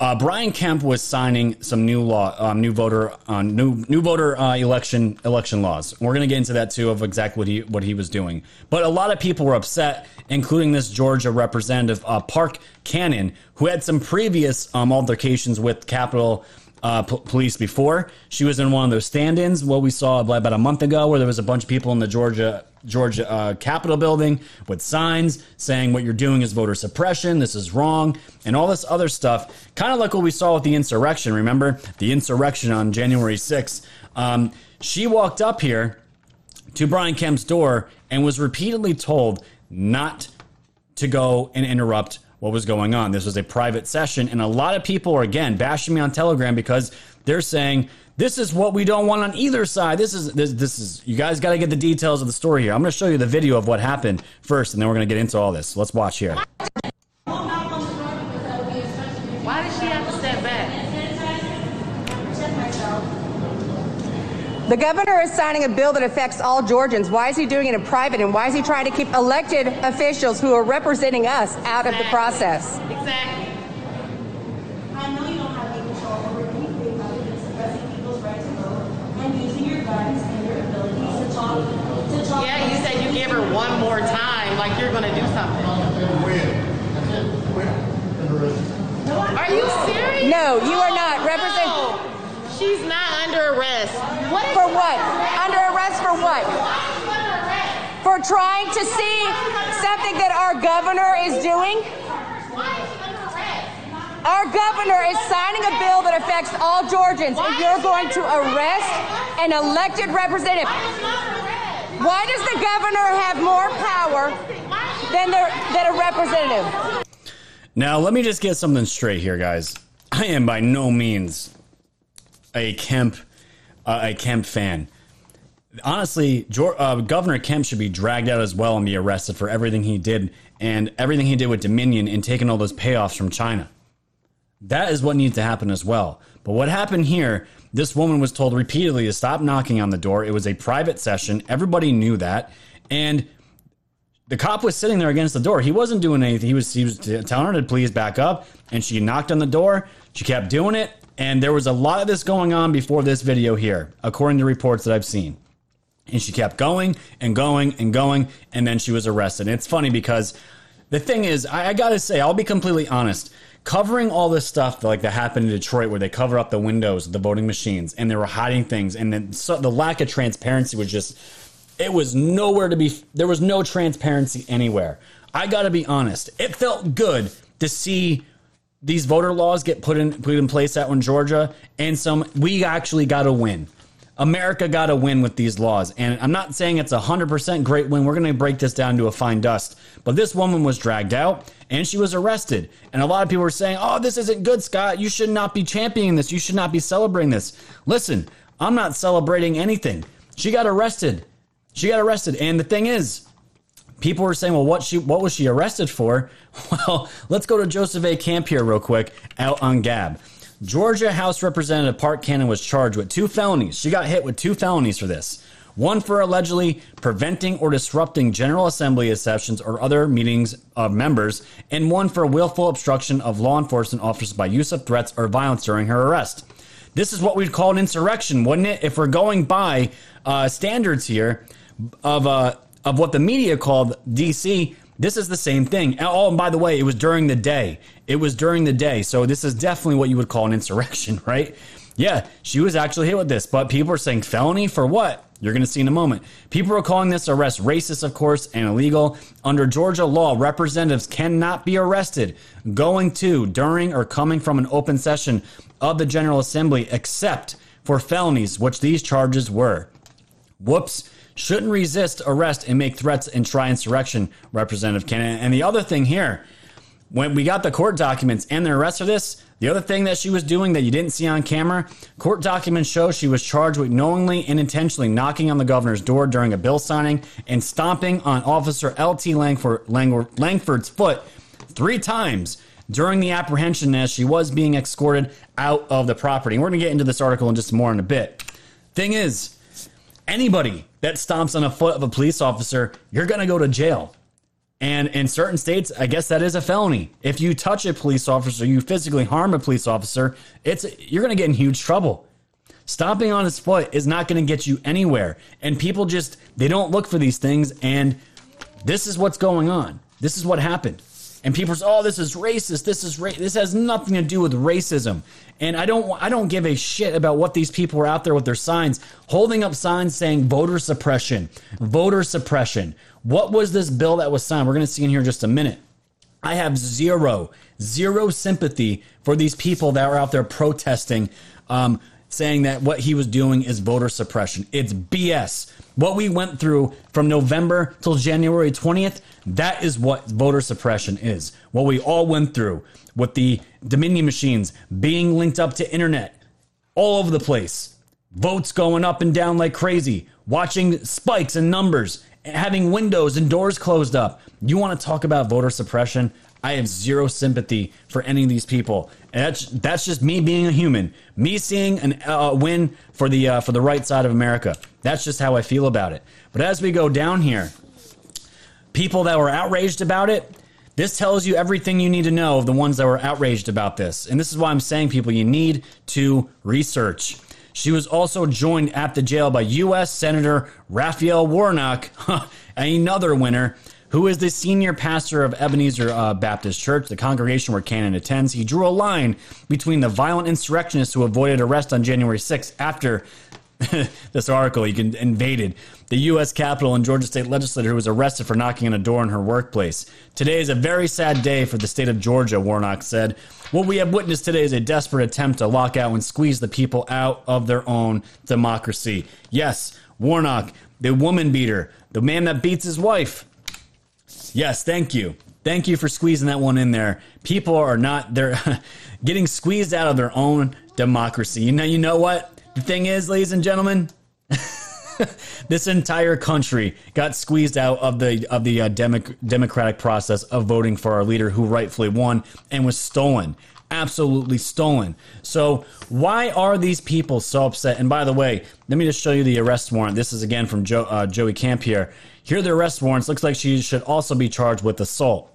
Uh, Brian Kemp was signing some new law, um, new voter, uh, new new voter uh, election election laws. We're going to get into that too of exactly what he what he was doing. But a lot of people were upset, including this Georgia representative uh, Park Cannon, who had some previous um, altercations with Capitol uh, p- police before. She was in one of those stand-ins. What we saw about a month ago, where there was a bunch of people in the Georgia Georgia uh, Capitol building with signs saying what you're doing is voter suppression. This is wrong, and all this other stuff. Kind of like what we saw with the insurrection. Remember the insurrection on January 6th. Um, she walked up here to Brian Kemp's door and was repeatedly told not to go and interrupt what was going on. This was a private session, and a lot of people are again bashing me on Telegram because they're saying this is what we don't want on either side. This is this, this is you guys got to get the details of the story here. I'm going to show you the video of what happened first, and then we're going to get into all this. Let's watch here. Why does she have to step back? The governor is signing a bill that affects all Georgians. Why is he doing it in private? And why is he trying to keep elected officials who are representing us out of the process? Exactly. I know you don't have any control over anything other than suppressing people's right to vote and using your guns and your abilities to talk to talk. Yeah, you said you give her one more time, like you're gonna do something. Are you serious? No, you are not. Represent- No. She's not under arrest. What is For what? Under arrest for what? For trying to see something that our governor is doing? Our governor is signing a bill that affects all Georgians, and you're going to arrest an elected representative. Why does the governor have more power than, the, than a representative? Now, let me just get something straight here, guys. I am by no means a Kemp uh, a Kemp fan. Honestly, Jor- uh, Governor Kemp should be dragged out as well and be arrested for everything he did and everything he did with Dominion and taking all those payoffs from China. That is what needs to happen as well. But what happened here, this woman was told repeatedly to stop knocking on the door. It was a private session. Everybody knew that. And the cop was sitting there against the door. He wasn't doing anything. He was he was telling her to please back up, and she knocked on the door. She kept doing it, and there was a lot of this going on before this video here, according to reports that I've seen. And she kept going and going and going, and then she was arrested. And it's funny because the thing is, I, I gotta say, I'll be completely honest. Covering all this stuff like that happened in Detroit, where they cover up the windows the voting machines, and they were hiding things, and then so, the lack of transparency was just it was nowhere to be there was no transparency anywhere i gotta be honest it felt good to see these voter laws get put in put in place out in georgia and some we actually got to win. America got to win with these laws. And i'm not saying it's a 100% great win. We're going to break this down to a fine dust. But this woman was dragged out and she was arrested. And a lot of people were saying oh this isn't good scott. You should not be championing this. You should not be celebrating this. Listen i'm not celebrating anything. She got arrested. She got arrested, and the thing is, people were saying, "Well, what she what was she arrested for?" Well, let's go to Joseph A. Camp here real quick out on Gab. Georgia House Representative Park Cannon was charged with two felonies. She got hit with two felonies for this. One for allegedly preventing or disrupting General Assembly sessions or other meetings of members, and one for willful obstruction of law enforcement officers by use of threats or violence during her arrest. This is what we'd call an insurrection, wouldn't it? If we're going by uh, standards here, of uh, of what the media called DC. This is the same thing. Oh, and by the way, it was during the day. It was during the day. So this is definitely what you would call an insurrection, right? Yeah, she was actually hit with this, but people are saying felony for what? You're going to see in a moment. People are calling this arrest racist, of course, and illegal. Under Georgia law, representatives cannot be arrested going to, during, or coming from an open session of the General Assembly except for felonies, which these charges were. Whoops. Shouldn't resist arrest and make threats and try insurrection, Representative Kennan. And the other thing here, when we got the court documents and the arrest for this, the other thing that she was doing that you didn't see on camera, court documents show she was charged with knowingly and intentionally knocking on the governor's door during a bill signing and stomping on Officer L.T. Langford, Lang- Langford's foot three times during the apprehension as she was being escorted out of the property. And we're going to get into this article in just more in a bit. Thing is, anybody that stomps on the foot of a police officer, you're going to go to jail. And in certain states, I guess that is a felony. If you touch a police officer, you physically harm a police officer, it's you're going to get in huge trouble. Stomping on his foot is not going to get you anywhere. And people just they don't look for these things and this is what's going on. This is what happened. And people say, "Oh, this is racist. This is ra- this has nothing to do with racism." And I don't I don't give a shit about what these people are out there with their signs holding up signs saying voter suppression, voter suppression. What was this bill that was signed? We're going to see in here in just a minute. I have zero, zero sympathy for these people that are out there protesting, um, saying that what he was doing is voter suppression. It's BS. What we went through from November till January 20th, that is what voter suppression is. What we all went through with the Dominion machines being linked up to internet all over the place, votes going up and down like crazy, watching spikes in numbers, having windows and doors closed up. You want to talk about voter suppression? I have zero sympathy for any of these people. And that's that's just me being a human, me seeing a uh, win for the uh, for the right side of America. That's just how I feel about it. But as we go down here, people that were outraged about it, this tells you everything you need to know of the ones that were outraged about this. And this is why I'm saying, people, you need to research. She was also joined at the jail by U.S. Senator Raphael Warnock, another winner, who is the senior pastor of Ebenezer uh, Baptist Church, the congregation where Cannon attends. He drew a line between the violent insurrectionists who avoided arrest on January 6th after this article. He can, invaded the U.S. Capitol and Georgia State legislator who was arrested for knocking on a door in her workplace. Today is a very sad day for the state of Georgia, Warnock said. What we have witnessed today is a desperate attempt to lock out and squeeze the people out of their own democracy. Yes, Warnock, the woman beater, the man that beats his wife. Yes, thank you. Thank you for squeezing that one in there. People are not they're getting squeezed out of their own democracy. You know you know what? The thing is, ladies and gentlemen, this entire country got squeezed out of the of the uh, democ- democratic process of voting for our leader who rightfully won and was stolen absolutely stolen. So why are these people so upset? And by the way let me just show you the arrest warrant. This is again from Joe, uh, joey camp here. Here are the arrest warrants. Looks like she should also be charged with assault.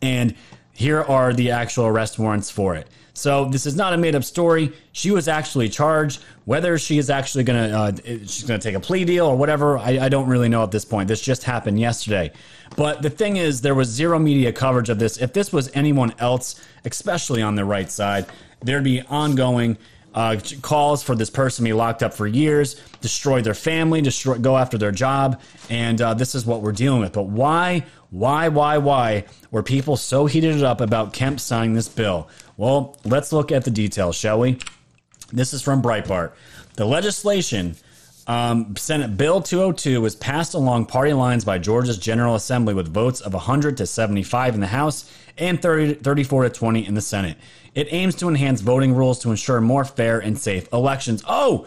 And here are the actual arrest warrants for it. So this is not a made up story. She was actually charged. Whether she is actually going to uh, she's going to take a plea deal or whatever, I, I don't really know at this point. This just happened yesterday. But the thing is, there was zero media coverage of this. If this was anyone else, especially on the right side, there'd be ongoing uh, calls for this person to be locked up for years, destroy their family, destroy, go after their job, and uh, this is what we're dealing with. But why, why, why, why were people so heated up about Kemp signing this bill? Well, let's look at the details, shall we? This is from Breitbart. The legislation, um, Senate Bill 202, was passed along party lines by Georgia's General Assembly with votes of 100 to 75 in the House and 30, 34 to 20 in the Senate. It aims to enhance voting rules to ensure more fair and safe elections. Oh,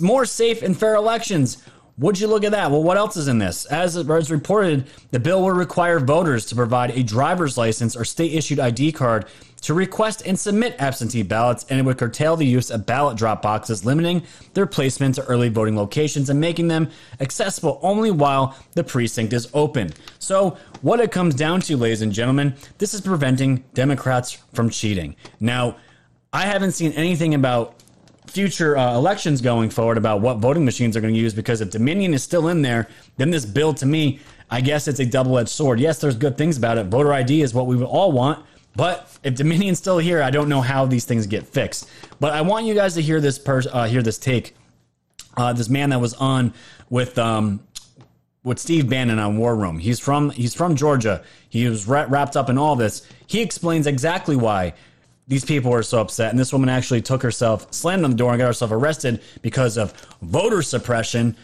more safe and fair elections. Would you look at that? Well, what else is in this? As was reported, the bill will require voters to provide a driver's license or state issued ID card to request and submit absentee ballots, and it would curtail the use of ballot drop boxes, limiting their placement to early voting locations and making them accessible only while the precinct is open. So, what it comes down to, ladies and gentlemen, this is preventing Democrats from cheating. Now, I haven't seen anything about future uh, elections going forward about what voting machines are going to use because if Dominion is still in there, then this bill to me, I guess it's a double edged sword. Yes, there's good things about it. Voter ID is what we all want. But if Dominion's still here, I don't know how these things get fixed. But I want you guys to hear this pers- uh, hear this take. Uh, this man that was on with um, with Steve Bannon on War Room. He's from he's from Georgia. He was wra- wrapped up in all this. He explains exactly why these people are so upset. And this woman actually took herself, slammed on the door, and got herself arrested because of voter suppression.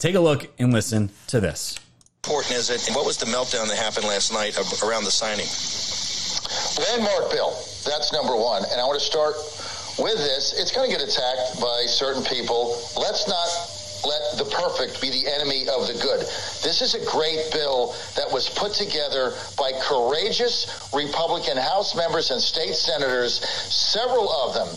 Take a look and listen to this. important is it? And what was the meltdown that happened last night around the signing? Landmark bill. That's number one. And I want to start with this. It's going to get attacked by certain people. Let's not let the perfect be the enemy of the good. This is a great bill that was put together by courageous Republican House members and state senators. Several of them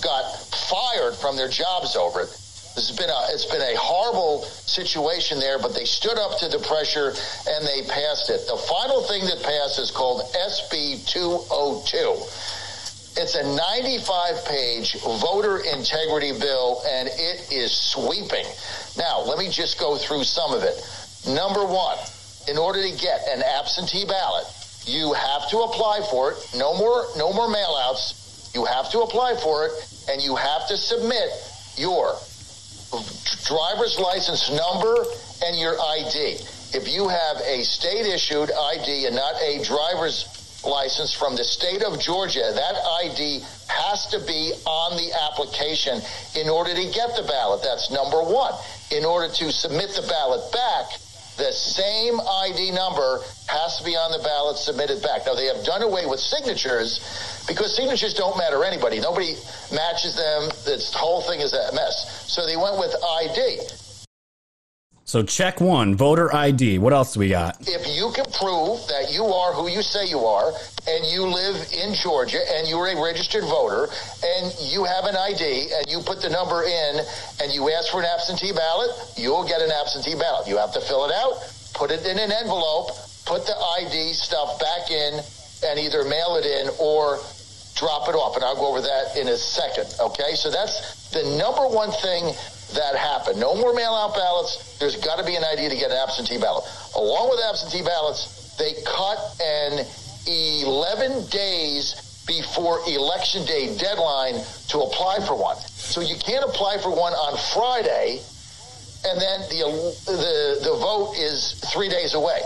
got fired from their jobs over it. Has been a it's been a horrible situation there, but they stood up to the pressure and they passed it. The final thing that passed is called SB 202. It's a 95 page voter integrity bill and it is sweeping. Now, let me just go through some of it. Number one, in order to get an absentee ballot, you have to apply for it. No more no more mail outs. You have to apply for it and you have to submit your driver's license number and your ID. If you have a state issued ID and not a driver's license from the state of Georgia, that ID has to be on the application in order to get the ballot. That's number one. In order to submit the ballot back, the same ID number has to be on the ballot submitted back. Now, they have done away with signatures because signatures don't matter anybody. Nobody matches them. This whole thing is a mess. So they went with ID. So check one, voter ID. What else do we got? If you can prove that you are who you say you are and you live in Georgia and you're a registered voter and you have an ID and you put the number in and you ask for an absentee ballot, you'll get an absentee ballot. You have to fill it out, put it in an envelope, put the ID stuff back in and either mail it in or drop it off. And I'll go over that in a second. Okay. So that's the number one thing that happened. No more mail out ballots. There's got to be an idea to get an absentee ballot. Along with absentee ballots, they cut an 11 days before election day deadline to apply for one. So you can't apply for one on Friday and then the, the, the vote is three days away.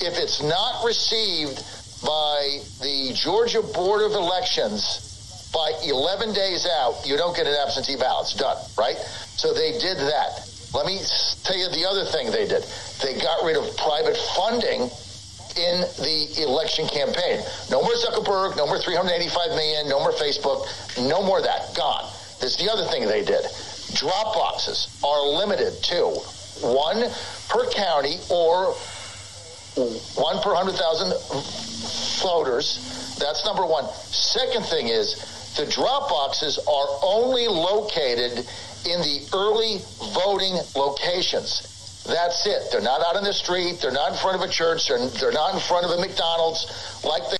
If it's not received by the Georgia Board of Elections by 11 days out, you don't get an absentee ballot. It's done, right? So they did that. Let me tell you the other thing they did. They got rid of private funding in the election campaign. No more Zuckerberg, no more 385 million, no more Facebook, no more that. Gone. This is the other thing they did. Drop boxes are limited to one per county or one per 100,000 voters. That's number one. Second thing is the drop boxes are only located in the early voting locations. That's it. They're not out in the street. They're not in front of a church. They're, they're not in front of a McDonald's like they.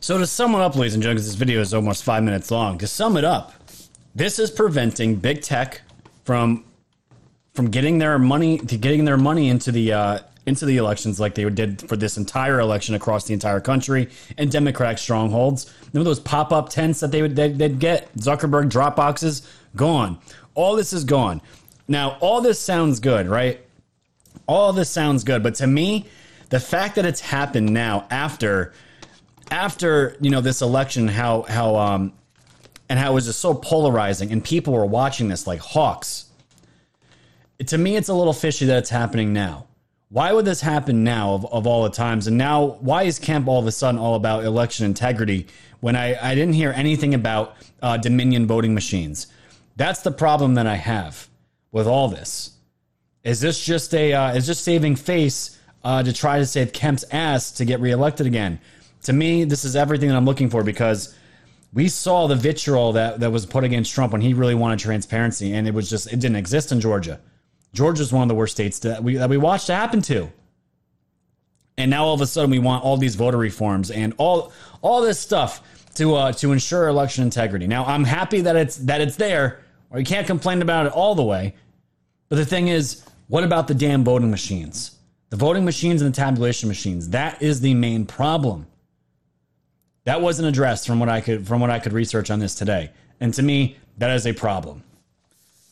So to sum it up, ladies and gentlemen, this video is almost five minutes long. To sum it up, this is preventing big tech from from getting their money to getting their money into the uh, into the elections like they did for this entire election across the entire country and Democratic strongholds. Remember those pop up tents that they would they'd, they'd get Zuckerberg drop boxes gone. All this is gone. Now all this sounds good, right? All this sounds good, but to me, the fact that it's happened now after after you know this election, how how um and how it was just so polarizing, and people were watching this like hawks. To me, it's a little fishy that it's happening now. Why would this happen now of, of all the times? And now, why is Kemp all of a sudden all about election integrity when I, I didn't hear anything about uh, Dominion voting machines? That's the problem that I have with all this. Is this just a uh, is just saving face uh, to try to save Kemp's ass to get reelected again? To me, this is everything that I'm looking for because we saw the vitriol that, that was put against Trump when he really wanted transparency, and it was just it didn't exist in Georgia. Georgia's one of the worst states that we that we watched happen to. And now all of a sudden we want all these voter reforms and all all this stuff to uh, to ensure election integrity. Now I'm happy that it's that it's there, or you can't complain about it all the way. But the thing is, what about the damn voting machines? The voting machines and the tabulation machines. That is the main problem. That wasn't addressed from what I could from what I could research on this today. And to me, that is a problem.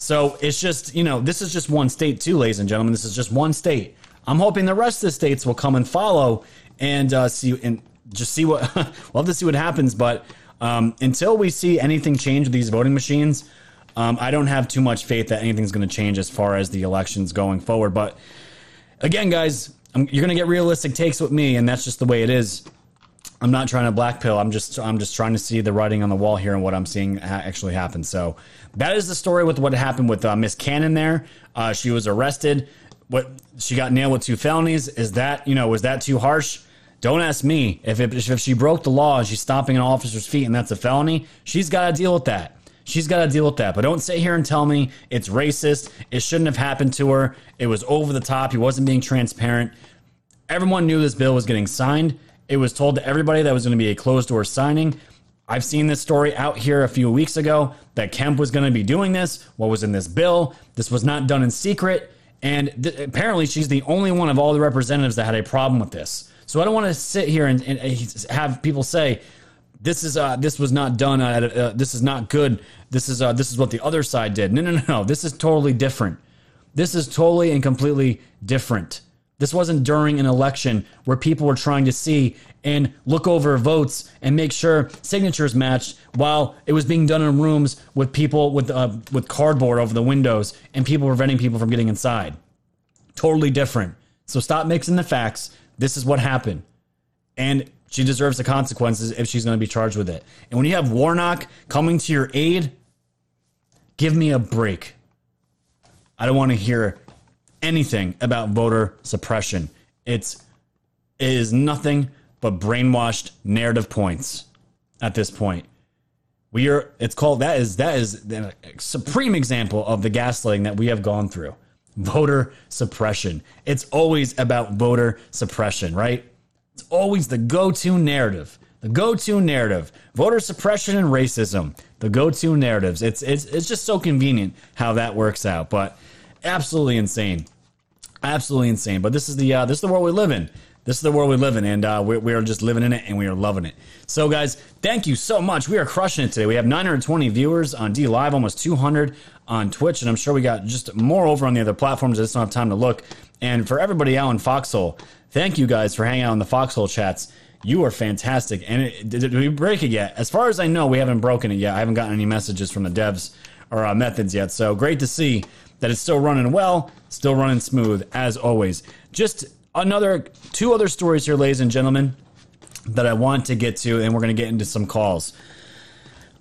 So it's just, you know, this is just one state too, ladies and gentlemen. This is just one state. I'm hoping the rest of the states will come and follow and uh, see and just see what we'll have to see what happens. But um, until we see anything change with these voting machines, um, I don't have too much faith that anything's going to change as far as the elections going forward. But again, guys, I'm, you're going to get realistic takes with me, and that's just the way it is. I'm not trying to black pill. I'm just I'm just trying to see the writing on the wall here and what I'm seeing ha- actually happen. So that is the story with what happened with uh, Miss Cannon. There, uh, she was arrested. What she got nailed with two felonies. Is that you know was that too harsh? Don't ask me. If it, if she broke the law and she's stomping an officer's feet and that's a felony, she's got to deal with that. She's got to deal with that. But don't sit here and tell me it's racist. It shouldn't have happened to her. It was over the top. He wasn't being transparent. Everyone knew this bill was getting signed. It was told to everybody that was going to be a closed door signing. I've seen this story out here a few weeks ago that Kemp was going to be doing this. What was in this bill? This was not done in secret. And th- apparently, she's the only one of all the representatives that had a problem with this. So I don't want to sit here and, and have people say this is uh, this was not done. Uh, this is not good. This is uh, this is what the other side did. No, no, no, no. This is totally different. This is totally and completely different. This wasn't during an election where people were trying to see and look over votes and make sure signatures matched while it was being done in rooms with people with uh, with cardboard over the windows and people preventing people from getting inside. Totally different. So stop mixing the facts. This is what happened. And she deserves the consequences if she's going to be charged with it. And when you have Warnock coming to your aid, give me a break. I don't want to hear anything about voter suppression. It's it is nothing but brainwashed narrative points at this point. We are it's called that is that is the supreme example of the gaslighting that we have gone through. Voter suppression. It's always about voter suppression, right? It's always the go-to narrative. The go-to narrative. Voter suppression and racism. The go-to narratives. It's it's it's just so convenient how that works out, but absolutely insane absolutely insane. But this is the uh, this is the world we live in. This is the world we live in, and uh, we, we are just living in it, and we are loving it. So, guys, thank you so much. We are crushing it today. We have 920 viewers on DLive, almost 200 on Twitch, and I'm sure we got just more over on the other platforms. I just don't have time to look. And for everybody out in Foxhole, thank you guys for hanging out in the Foxhole chats. You are fantastic. And it, did, did we break it yet? As far as I know, we haven't broken it yet. I haven't gotten any messages from the devs or uh, methods yet. So great to see that it's still running well, still running smooth as always. Just another two other stories here, ladies and gentlemen, that I want to get to, and we're going to get into some calls.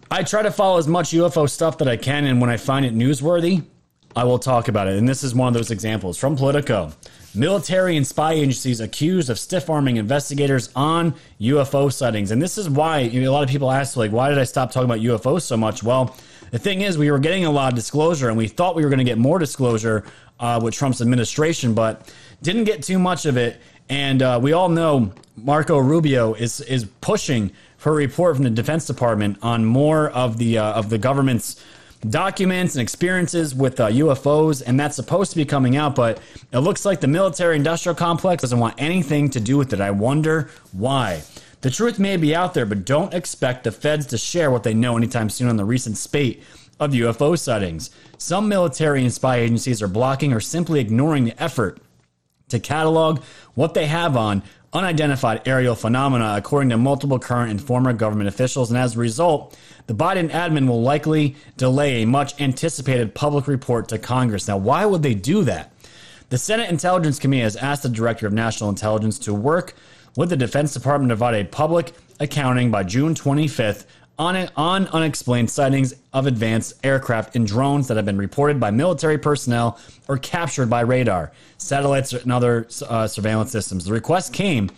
I try to follow as much UFO stuff that I can, and when I find it newsworthy, I will talk about it. And this is one of those examples from Politico. Military and spy agencies accused of stiff arming investigators on UFO sightings. And this is why you know, a lot of people ask, like, why did I stop talking about UFOs so much? Well, the thing is, we were getting a lot of disclosure, and we thought we were going to get more disclosure uh, with Trump's administration, but didn't get too much of it. And uh, we all know Marco Rubio is is pushing for a report from the Defense Department on more of the uh, of the government's documents and experiences with uh, UFOs, and that's supposed to be coming out. But it looks like the military industrial complex doesn't want anything to do with it. I wonder why. The truth may be out there, but don't expect the feds to share what they know anytime soon on the recent spate of UFO sightings. Some military and spy agencies are blocking or simply ignoring the effort to catalog what they have on unidentified aerial phenomena, according to multiple current and former government officials. And as a result, the Biden admin will likely delay a much anticipated public report to Congress. Now, why would they do that? The Senate Intelligence Committee has asked the Director of National Intelligence to work with the Defense Department to provide a public accounting by June 25th on, on unexplained sightings of advanced aircraft and drones that have been reported by military personnel or captured by radar, satellites, and other uh, surveillance systems. The request came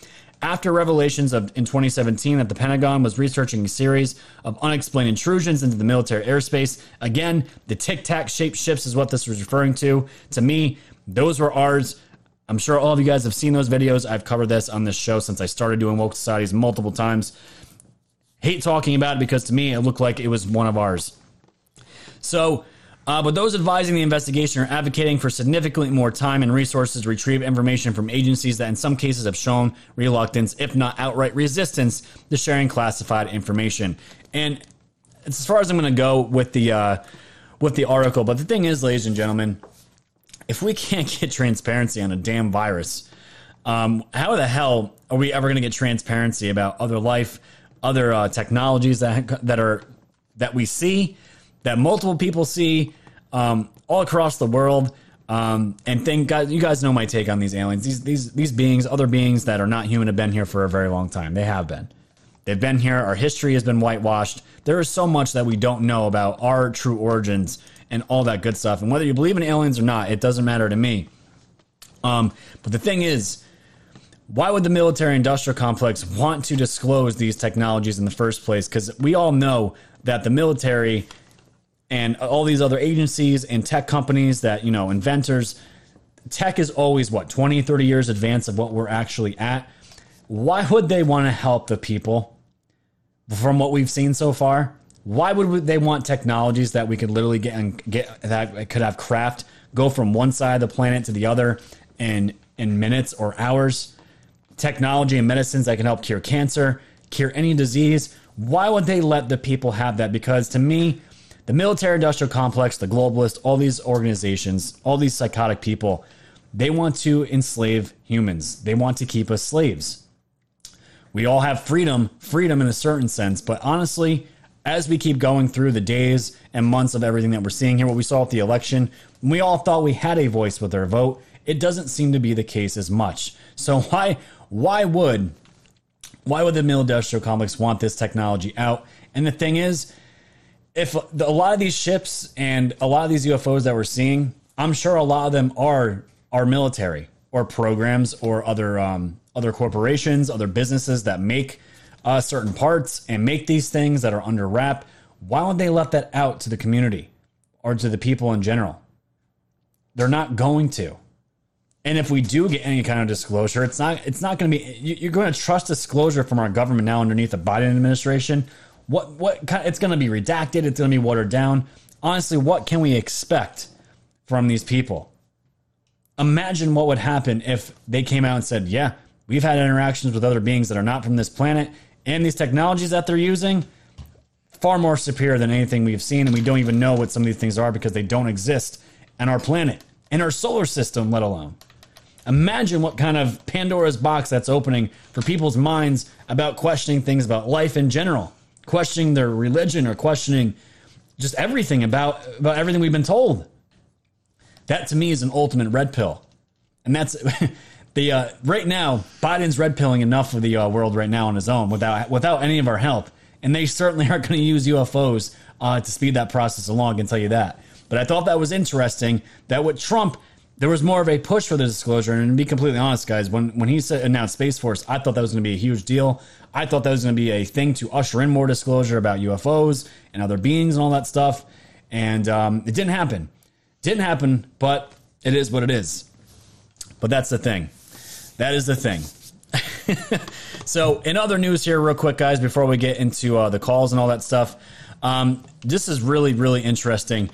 after revelations of in 2017 that the Pentagon was researching a series of unexplained intrusions into the military airspace. Again, the tic tac shaped ships is what this was referring to. To me, those were ours. I'm sure all of you guys have seen those videos. I've covered this on this show since I started doing woke societies multiple times. Hate talking about it because to me it looked like it was one of ours. So Uh, but those advising the investigation are advocating for significantly more time and resources to retrieve information from agencies that, in some cases, have shown reluctance, if not outright resistance, to sharing classified information. And it's as far as I'm going to go with the uh, with the article. But the thing is, ladies and gentlemen, if we can't get transparency on a damn virus, um, how the hell are we ever going to get transparency about other life, other uh, technologies that that are that we see, that multiple people see um, all across the world? Um, and thank God, you guys know my take on these aliens. These these these beings, other beings that are not human, have been here for a very long time. They have been. They've been here. Our history has been whitewashed. There is so much that we don't know about our true origins and all that good stuff. And whether you believe in aliens or not, it doesn't matter to me. Um, but the thing is, why would the military industrial complex want to disclose these technologies in the first place? Because we all know that the military and all these other agencies and tech companies that, you know, inventors, tech is always what, 20, 30 years advance of what we're actually at. Why would they want to help the people from what we've seen so far? Why would they want technologies that we could literally get and get that could have craft go from one side of the planet to the other in in minutes or hours? Technology and medicines that can help cure cancer, cure any disease. Why would they let the people have that? Because to me, the military industrial complex, the globalists, all these organizations, all these psychotic people, they want to enslave humans. They want to keep us slaves we all have freedom, freedom in a certain sense. But honestly, as we keep going through the days and months of everything that we're seeing here, what we saw at the election, we all thought we had a voice with our vote. It doesn't seem to be the case as much. So why why would why would the military industrial complex want this technology out? And the thing is, if a lot of these ships and a lot of these UFOs that we're seeing, I'm sure a lot of them are are military or programs or other um, other corporations, other businesses that make uh, certain parts and make these things that are under wrap. Why would they let that out to the community or to the people in general? They're not going to. And if we do get any kind of disclosure, it's not it's not going to be you're going to trust disclosure from our government now underneath the Biden administration. What what kind it's going to be redacted, it's going to be watered down. Honestly, what can we expect from these people? Imagine what would happen if they came out and said, "Yeah, we've had interactions with other beings that are not from this planet, and these technologies that they're using far more superior than anything we've seen, and we don't even know what some of these things are because they don't exist on our planet, in our solar system, let alone." Imagine what kind of Pandora's box that's opening for people's minds about questioning things about life in general, questioning their religion or questioning just everything about about everything we've been told. That to me is an ultimate red pill. And that's the uh, right now Biden's red pilling enough of the uh, world right now on his own without without any of our help. And they certainly aren't going to use UFOs uh, to speed that process along. I can tell you that. But I thought that was interesting that with Trump there was more of a push for the disclosure. And to be completely honest, guys, when when he said, announced Space Force, I thought that was going to be a huge deal. I thought that was going to be a thing to usher in more disclosure about UFOs and other beings and all that stuff. And um, it didn't happen. Didn't happen, but it is what it is. But that's the thing. That is the thing. so, in other news here, real quick, guys, before we get into uh, the calls and all that stuff, um, this is really, really interesting.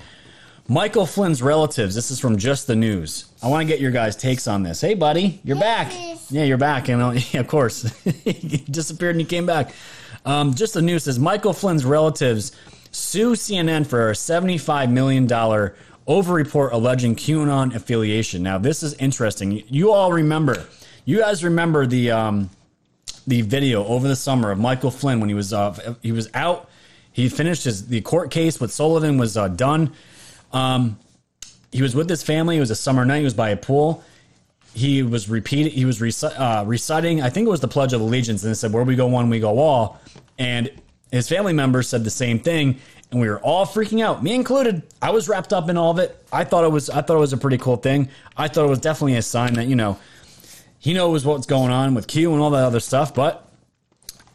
Michael Flynn's relatives. This is from Just the News. I want to get your guys' takes on this. Hey, buddy, you're back. Yeah, you're back. And uh, yeah, of course, you disappeared and you came back. Um, Just the News says Michael Flynn's relatives sue CNN for a $75 million over-report alleging QAnon affiliation. Now, this is interesting. You all remember, you guys remember the um, the video over the summer of Michael Flynn when he was uh, he was out. He finished his the court case with Sullivan was uh, done. Um, he was with his family. It was a summer night. He was by a pool. He was repeating. He was reci- uh, reciting. I think it was the Pledge of Allegiance, and it said, "Where we go one, we go all." And his family members said the same thing, and we were all freaking out, me included. I was wrapped up in all of it. I thought it was. I thought it was a pretty cool thing. I thought it was definitely a sign that you know he knows what's going on with Q and all that other stuff. But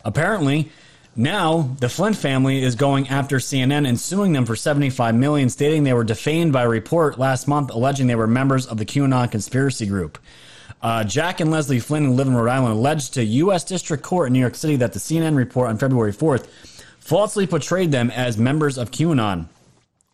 apparently, now, the Flynn family is going after CNN and suing them for 75 million, stating they were defamed by a report last month alleging they were members of the QAnon conspiracy group. Uh, Jack and Leslie Flynn, who live in Rhode Island, alleged to U.S. District Court in New York City that the CNN report on February 4th falsely portrayed them as members of QAnon.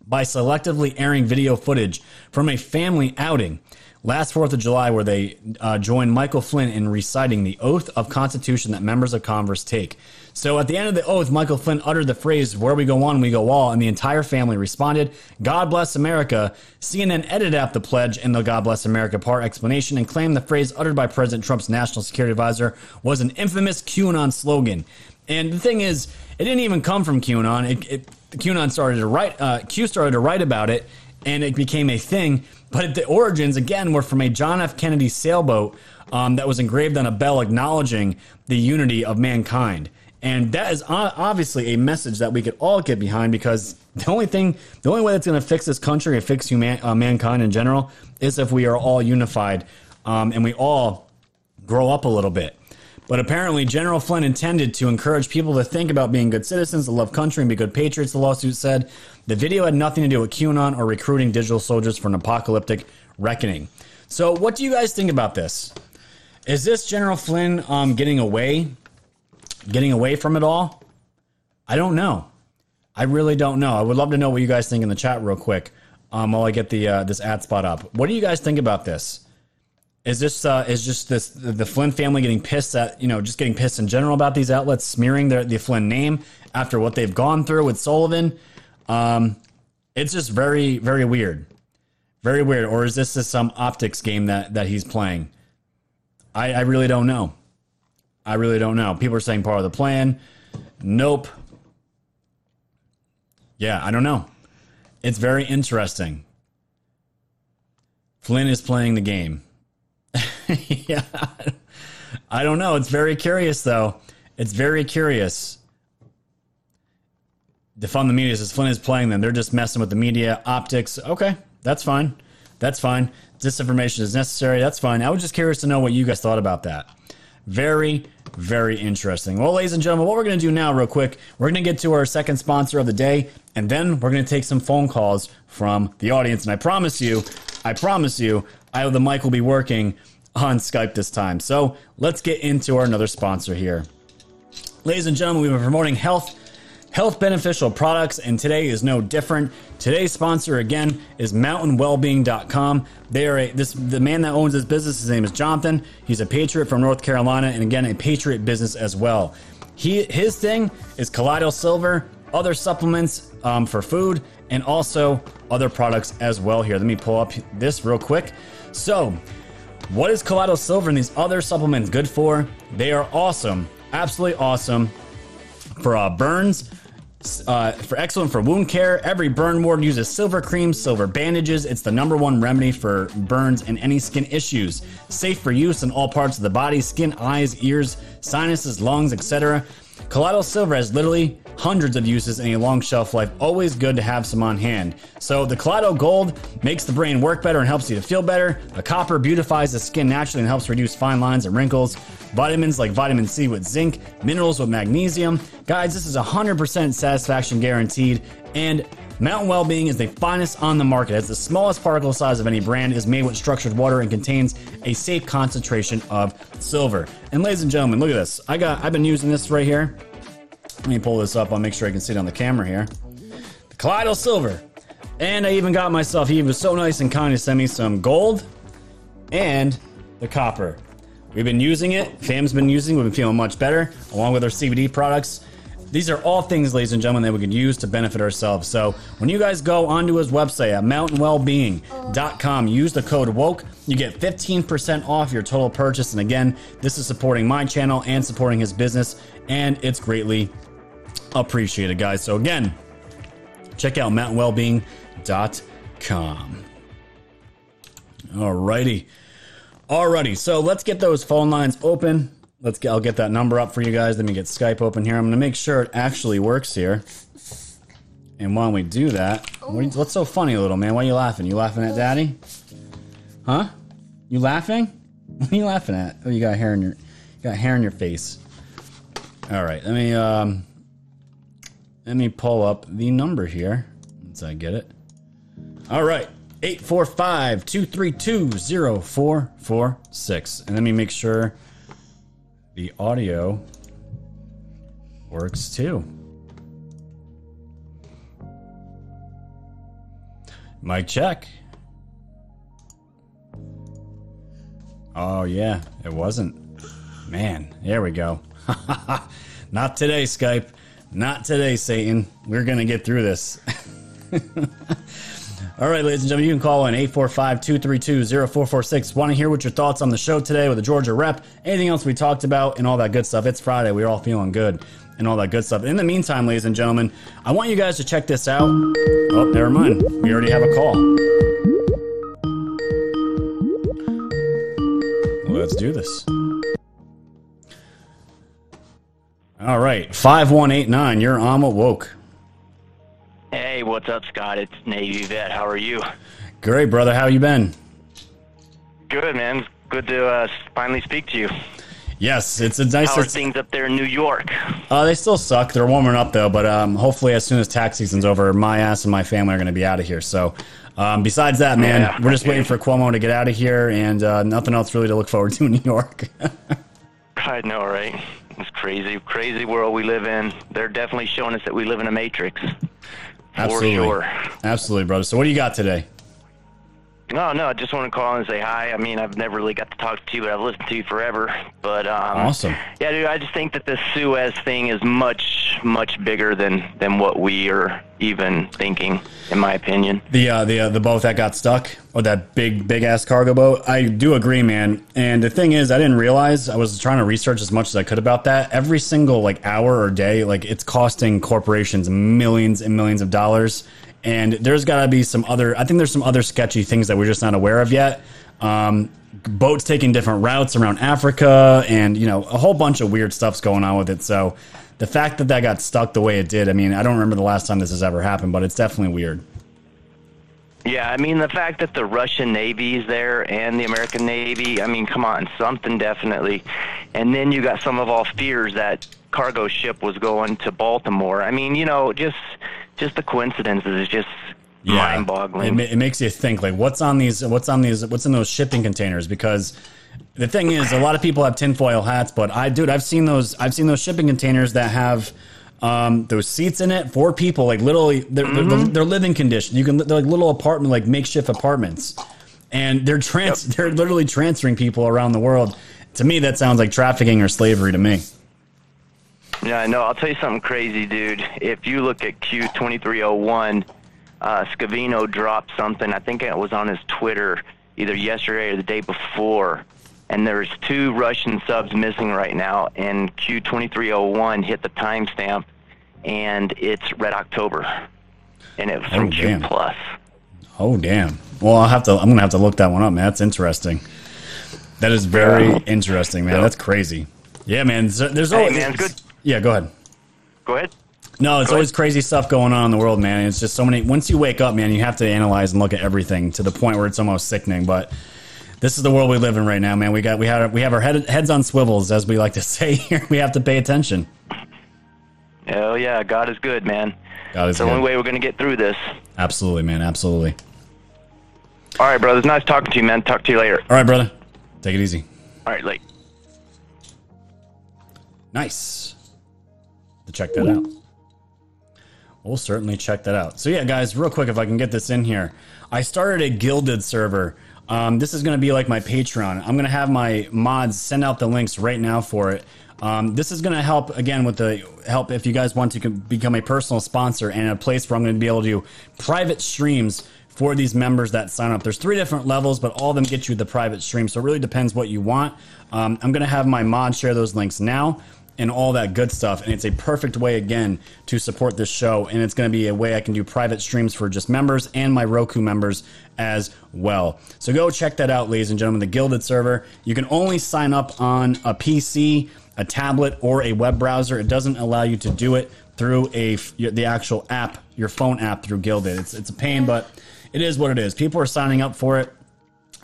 by selectively airing video footage from a family outing last 4th of July where they uh, joined Michael Flynn in reciting the oath of Constitution that members of Congress take. So at the end of the oath, Michael Flynn uttered the phrase, Where we go one, we go all, and the entire family responded, God bless America. CNN edited out the pledge and the God bless America part explanation and claimed the phrase uttered by President Trump's national security advisor was an infamous QAnon slogan. And the thing is, it didn't even come from QAnon. It, it, QAnon started to write, uh, Q started to write about it, and it became a thing. But the origins, again, were from a John F. Kennedy sailboat um, that was engraved on a bell acknowledging the unity of mankind. And that is obviously a message that we could all get behind because the only thing, the only way that's going to fix this country and fix human, uh, mankind in general is if we are all unified um, and we all grow up a little bit. But apparently, General Flynn intended to encourage people to think about being good citizens, to love country, and be good patriots, the lawsuit said. The video had nothing to do with QAnon or recruiting digital soldiers for an apocalyptic reckoning. So, what do you guys think about this? Is this General Flynn um, getting away, getting away from it all? I don't know. I really don't know. I would love to know what you guys think in the chat real quick um, while I get the uh, this ad spot up. What do you guys think about this? Is this uh, is just this the Flynn family getting pissed at you know just getting pissed in general about these outlets smearing their, the Flynn name after what they've gone through with Sullivan? Um, it's just very very weird, very weird. Or is this just some optics game that that he's playing? I, I really don't know. I really don't know. People are saying part of the plan. Nope. Yeah, I don't know. It's very interesting. Flynn is playing the game. yeah. I don't know. It's very curious, though. It's very curious. Defund the media says Flynn is playing them. They're just messing with the media optics. Okay, that's fine. That's fine. Disinformation is necessary. That's fine. I was just curious to know what you guys thought about that. Very, very interesting. Well, ladies and gentlemen, what we're going to do now, real quick, we're going to get to our second sponsor of the day, and then we're going to take some phone calls from the audience. And I promise you, I promise you, I the mic will be working on Skype this time. So let's get into our another sponsor here. Ladies and gentlemen, we've been promoting health health beneficial products and today is no different. Today's sponsor again is mountainwellbeing.com they are a, this the man that owns this business his name is jonathan. He's a patriot from north carolina and again a patriot business as well. He his thing is colloidal silver other supplements um, for food and also other products as well here. Let me pull up this real quick. So what is colloidal silver and these other supplements good for they are awesome absolutely awesome for uh, burns, uh, for excellent for wound care. Every burn ward uses silver cream, silver bandages. It's the number one remedy for burns and any skin issues. Safe for use in all parts of the body skin, eyes, ears, sinuses, lungs, etc. Colloidal silver has literally hundreds of uses and a long shelf life. Always good to have some on hand. So the Colloidal Gold makes the brain work better and helps you to feel better. The copper beautifies the skin naturally and helps reduce fine lines and wrinkles. Vitamins like vitamin C with zinc, minerals with magnesium. Guys, this is 100% satisfaction guaranteed. And Mountain Wellbeing is the finest on the market. Has the smallest particle size of any brand, is made with structured water, and contains a safe concentration of silver. And ladies and gentlemen, look at this. I got I've been using this right here. Let me pull this up. I'll make sure I can see it on the camera here. The Colloidal Silver. And I even got myself, he was so nice and kind to send me some gold and the copper. We've been using it. Fam's been using. We've been feeling much better, along with our CBD products. These are all things, ladies and gentlemen, that we can use to benefit ourselves. So when you guys go onto his website at mountainwellbeing.com, use the code WOKE. You get 15% off your total purchase. And again, this is supporting my channel and supporting his business, and it's greatly appreciated, guys. So again, check out mountainwellbeing.com. Alrighty. Alrighty, so let's get those phone lines open. Let's get I'll get that number up for you guys. Let me get Skype open here. I'm gonna make sure it actually works here. And while we do that, what you- what's so funny, little man? Why are you laughing? You laughing at daddy? Huh? You laughing? What are you laughing at? Oh, you got hair in your you got hair in your face. All right, let me um let me pull up the number here once I get it. All right. 845 232 0446. And let me make sure the audio works too. Mic check. Oh yeah, it wasn't. Man, there we go. Not today, Skype. Not today, Satan. We're gonna get through this. All right, ladies and gentlemen, you can call in 845-232-0446. Want to hear what your thoughts on the show today with the Georgia rep, anything else we talked about, and all that good stuff. It's Friday. We're all feeling good and all that good stuff. In the meantime, ladies and gentlemen, I want you guys to check this out. Oh, never mind. We already have a call. Let's do this. Right, 5189, you're on with Woke. Hey, what's up, Scott? It's Navy Vet. How are you? Great, brother. How you been? Good, man. Good to uh, finally speak to you. Yes, it's a nice. How are things up there in New York? Uh, they still suck. They're warming up though, but um, hopefully, as soon as tax season's over, my ass and my family are going to be out of here. So, um, besides that, man, Yeah, we're just waiting for Cuomo to get out of here, and uh, nothing else really to look forward to in New York. I know, right? It's crazy, crazy world we live in. They're definitely showing us that we live in a matrix. Absolutely, For sure. absolutely, brother. So, what do you got today? No, no, I just want to call and say hi. I mean, I've never really got to talk to you, but I've listened to you forever. But um, Awesome. Yeah, dude, I just think that this Suez thing is much, much bigger than than what we are even thinking, in my opinion. The uh, the uh, the boat that got stuck, or that big big ass cargo boat. I do agree, man. And the thing is, I didn't realize I was trying to research as much as I could about that. Every single like hour or day, like it's costing corporations millions and millions of dollars. And there's got to be some other. I think there's some other sketchy things that we're just not aware of yet. Um, boats taking different routes around Africa, and you know a whole bunch of weird stuff's going on with it. So the fact that that got stuck the way it did, I mean, I don't remember the last time this has ever happened, but it's definitely weird. Yeah, I mean the fact that the Russian Navy is there and the American Navy, I mean, come on, something definitely. And then you got some of all fears that cargo ship was going to Baltimore. I mean, you know, just just the coincidences is just It, mind-boggling. ma- it makes you think like what's on these what's on these what's in those shipping containers because the thing is a lot of people have tinfoil hats but i dude i've seen those i've seen those shipping containers that have um, those seats in it for people like literally they're, they're, Mm-hmm. they're living condition you can they're like little apartment like makeshift apartments and they're trans they're literally transferring people around the world to me that sounds like trafficking or slavery to me Yeah, I know. I'll tell you something crazy, dude. If you look at Q2301, uh, Scavino dropped something. I think it was on his Twitter either yesterday or the day before. And there's two Russian subs missing right now. And Q2301 hit the timestamp, and it's Red October. And it was Oh, from Q damn. Plus. Oh damn! Well, I'll have to. I'm gonna have to look that one up, man. That's interesting. That is very Yeah. interesting, man. That's crazy. Yeah, man. There's, there's Hey, always man, it's good. Yeah, go ahead. Go ahead. No, it's always crazy stuff going on in the world, man. It's just so many. Once you wake up, man, you have to analyze and look at everything to the point where it's almost sickening. But this is the world we live in right now, man. We got we have we have our head, heads on swivels, as we like to say here. We have to pay attention. Oh yeah, God is good, man. God is it's the only way we're going to get through this. Absolutely, man. Absolutely. All right, brother. It's Nice talking to you, man. Talk to you later. All right, brother. Take it easy. All right, late. Nice. To check that out. We'll certainly check that out. So yeah, guys, real quick, if I can get this in here, I started a Guilded server. Um, this is going to be like my Patreon. I'm going to have my mods send out the links right now for it. Um, this is going to help again with the help if you guys want to become a personal sponsor and a place where I'm going to be able to do private streams for these members that sign up. There's three different levels, but all of them get you the private stream. So it really depends what you want. Um, I'm going to have my mod share those links now and all that good stuff. And it's a perfect way, again, to support this show. And it's going to be a way I can do private streams for just members and my Roku members as well. So go check that out, ladies and gentlemen. The Guilded server. You can only sign up on a PC, a tablet, or a web browser. It doesn't allow you to do it through a the actual app, your phone app through Guilded. It's it's a pain, but it is what it is. People are signing up for it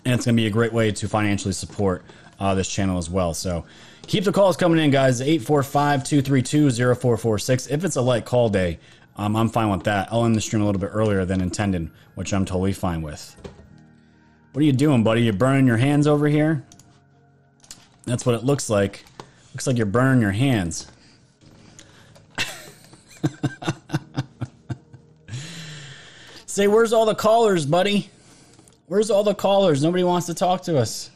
and it's going to be a great way to financially support uh, this channel as well. So keep the calls coming in, guys. 845-232-0446. If it's a light call day, um, I'm fine with that. I'll end the stream a little bit earlier than intended, which I'm totally fine with. What are you doing, buddy? You burning your hands over here? That's what it looks like. Looks like you're burning your hands. Say, where's all the callers, buddy? Where's all the callers? Nobody wants to talk to us.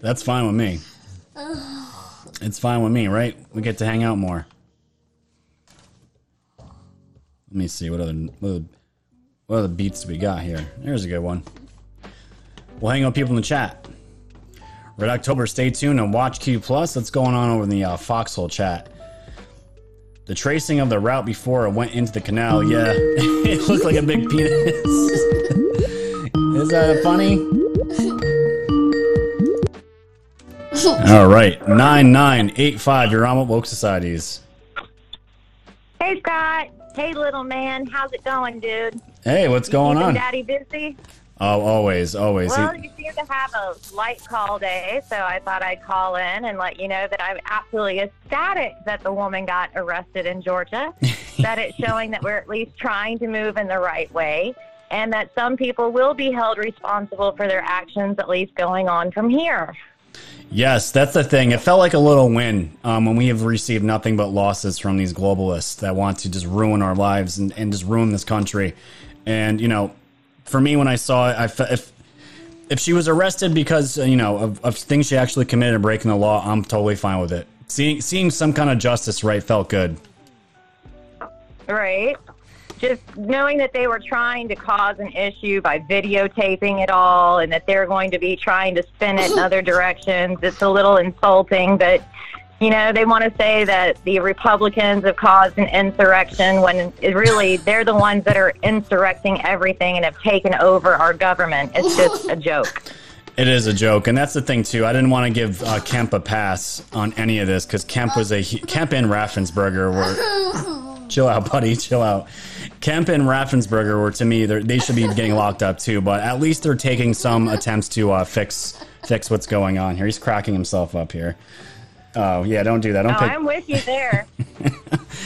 That's fine with me. It's fine with me, right? We get to hang out more. Let me see what other what other, what other beats we got here. There's a good one. We'll hang out people in the chat. Red October, stay tuned and watch Q Plus. What's going on over in the uh, Foxhole chat? The tracing of the route before it went into the canal. Yeah, it looked like a big penis. Is that funny? All right, nine nine eight five. You're on with woke societies. Hey Scott. Hey little man. How's it going, dude? Hey, what's going on? Daddy busy? Oh, always, always. Well, He- you seem to have a light call day, so I thought I'd call in and let you know that I'm absolutely ecstatic that the woman got arrested in Georgia. that it's showing that we're at least trying to move in the right way, and that some people will be held responsible for their actions, at least going on from here. Yes, that's the thing. It felt like a little win um, when we have received nothing but losses from these globalists that want to just ruin our lives and, and just ruin this country. And you know, for me, when I saw it, I if if she was arrested because uh, you know of, of things she actually committed breaking the law, I'm totally fine with it. Seeing seeing some kind of justice, right, felt good. Right. Just knowing that they were trying to cause an issue by videotaping it all and that they're going to be trying to spin it in other directions, it's a little insulting. But, you know, they want to say that the Republicans have caused an insurrection when it really they're the ones that are insurrecting everything and have taken over our government. It's just a joke. It is a joke, and that's the thing too. I didn't want to give uh, Kemp a pass on any of this because Kemp was a Kemp and Raffensperger were. chill out, buddy. Chill out. Kemp and Raffensperger were to me they should be getting locked up too, but at least they're taking some attempts to uh, fix fix what's going on here. He's cracking himself up here. Oh yeah, don't do that. Don't No, pick. I'm with you there.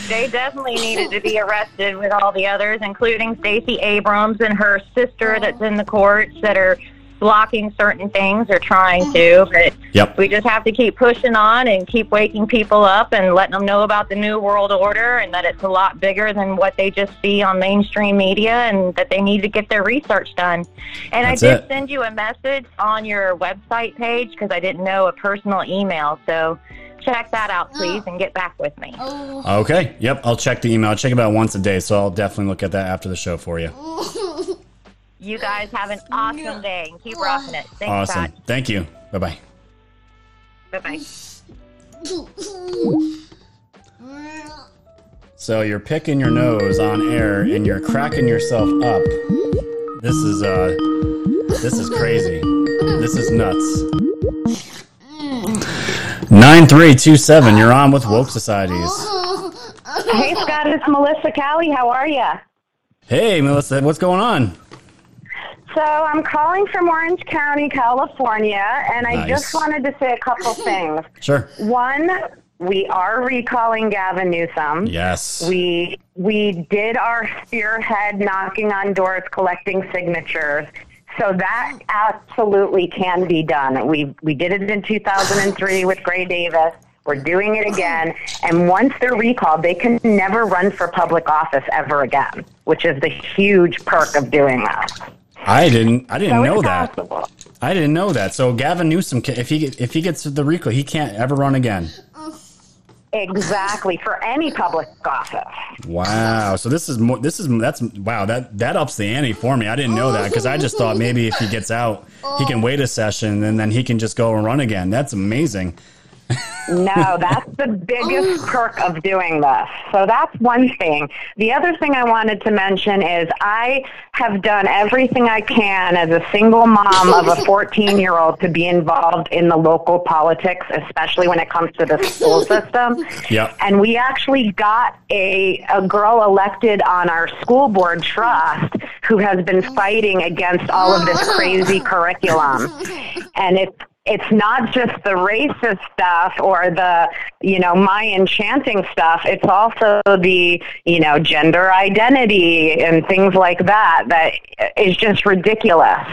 they definitely needed to be arrested with all the others, including Stacey Abrams and her sister that's in the courts that are blocking certain things or trying to. Mm-hmm. But Yep. we just have to keep pushing on and keep waking people up and letting them know about the new world order and that it's a lot bigger than what they just see on mainstream media and that they need to get their research done. And That's I did it. send you a message on your website page because I didn't know a personal email. So check that out, please, and get back with me. Oh. Okay. Yep. I'll check the email. I check about once a day, so I'll definitely look at that after the show for you. You guys have an awesome day and keep rocking it. Thanks, awesome. Thank you. Bye bye. Bye bye. So you're picking your nose on air and you're cracking yourself up. This is uh this is crazy. This is nuts. 9327, you're on with Woke Societies. Hey, Scott, it's Melissa Callie. How are you? Hey Melissa, what's going on? So I'm calling from Orange County, California, and I Nice. just wanted to say a couple things. Sure. One, we are recalling Gavin Newsom. Yes. We we did our spearhead knocking on doors, collecting signatures. So that absolutely can be done. We we did it in 2003 with Gray Davis. We're doing it again. And once they're recalled, they can never run for public office ever again, which is the huge perk of doing that. I didn't I didn't So know that. I didn't know that. So Gavin Newsom if he if he gets the recall, he can't ever run again. Exactly for any public office. Wow. So this is more. This is that's wow. That that ups the ante for me. I didn't know that because I just thought maybe if he gets out, he can wait a session and then he can just go and run again. That's amazing. No, that's the biggest perk of doing this. So that's one thing. The other thing I wanted to mention is I have done everything I can as a single mom of a 14 year old to be involved in the local politics, especially when it comes to the school system. Yep. And we actually got a, a girl elected on our school board trust who has been fighting against all of this crazy curriculum. And it's it's not just the racist stuff or the, you know, my enchanting stuff. It's also the, you know, gender identity and things like that that is just ridiculous.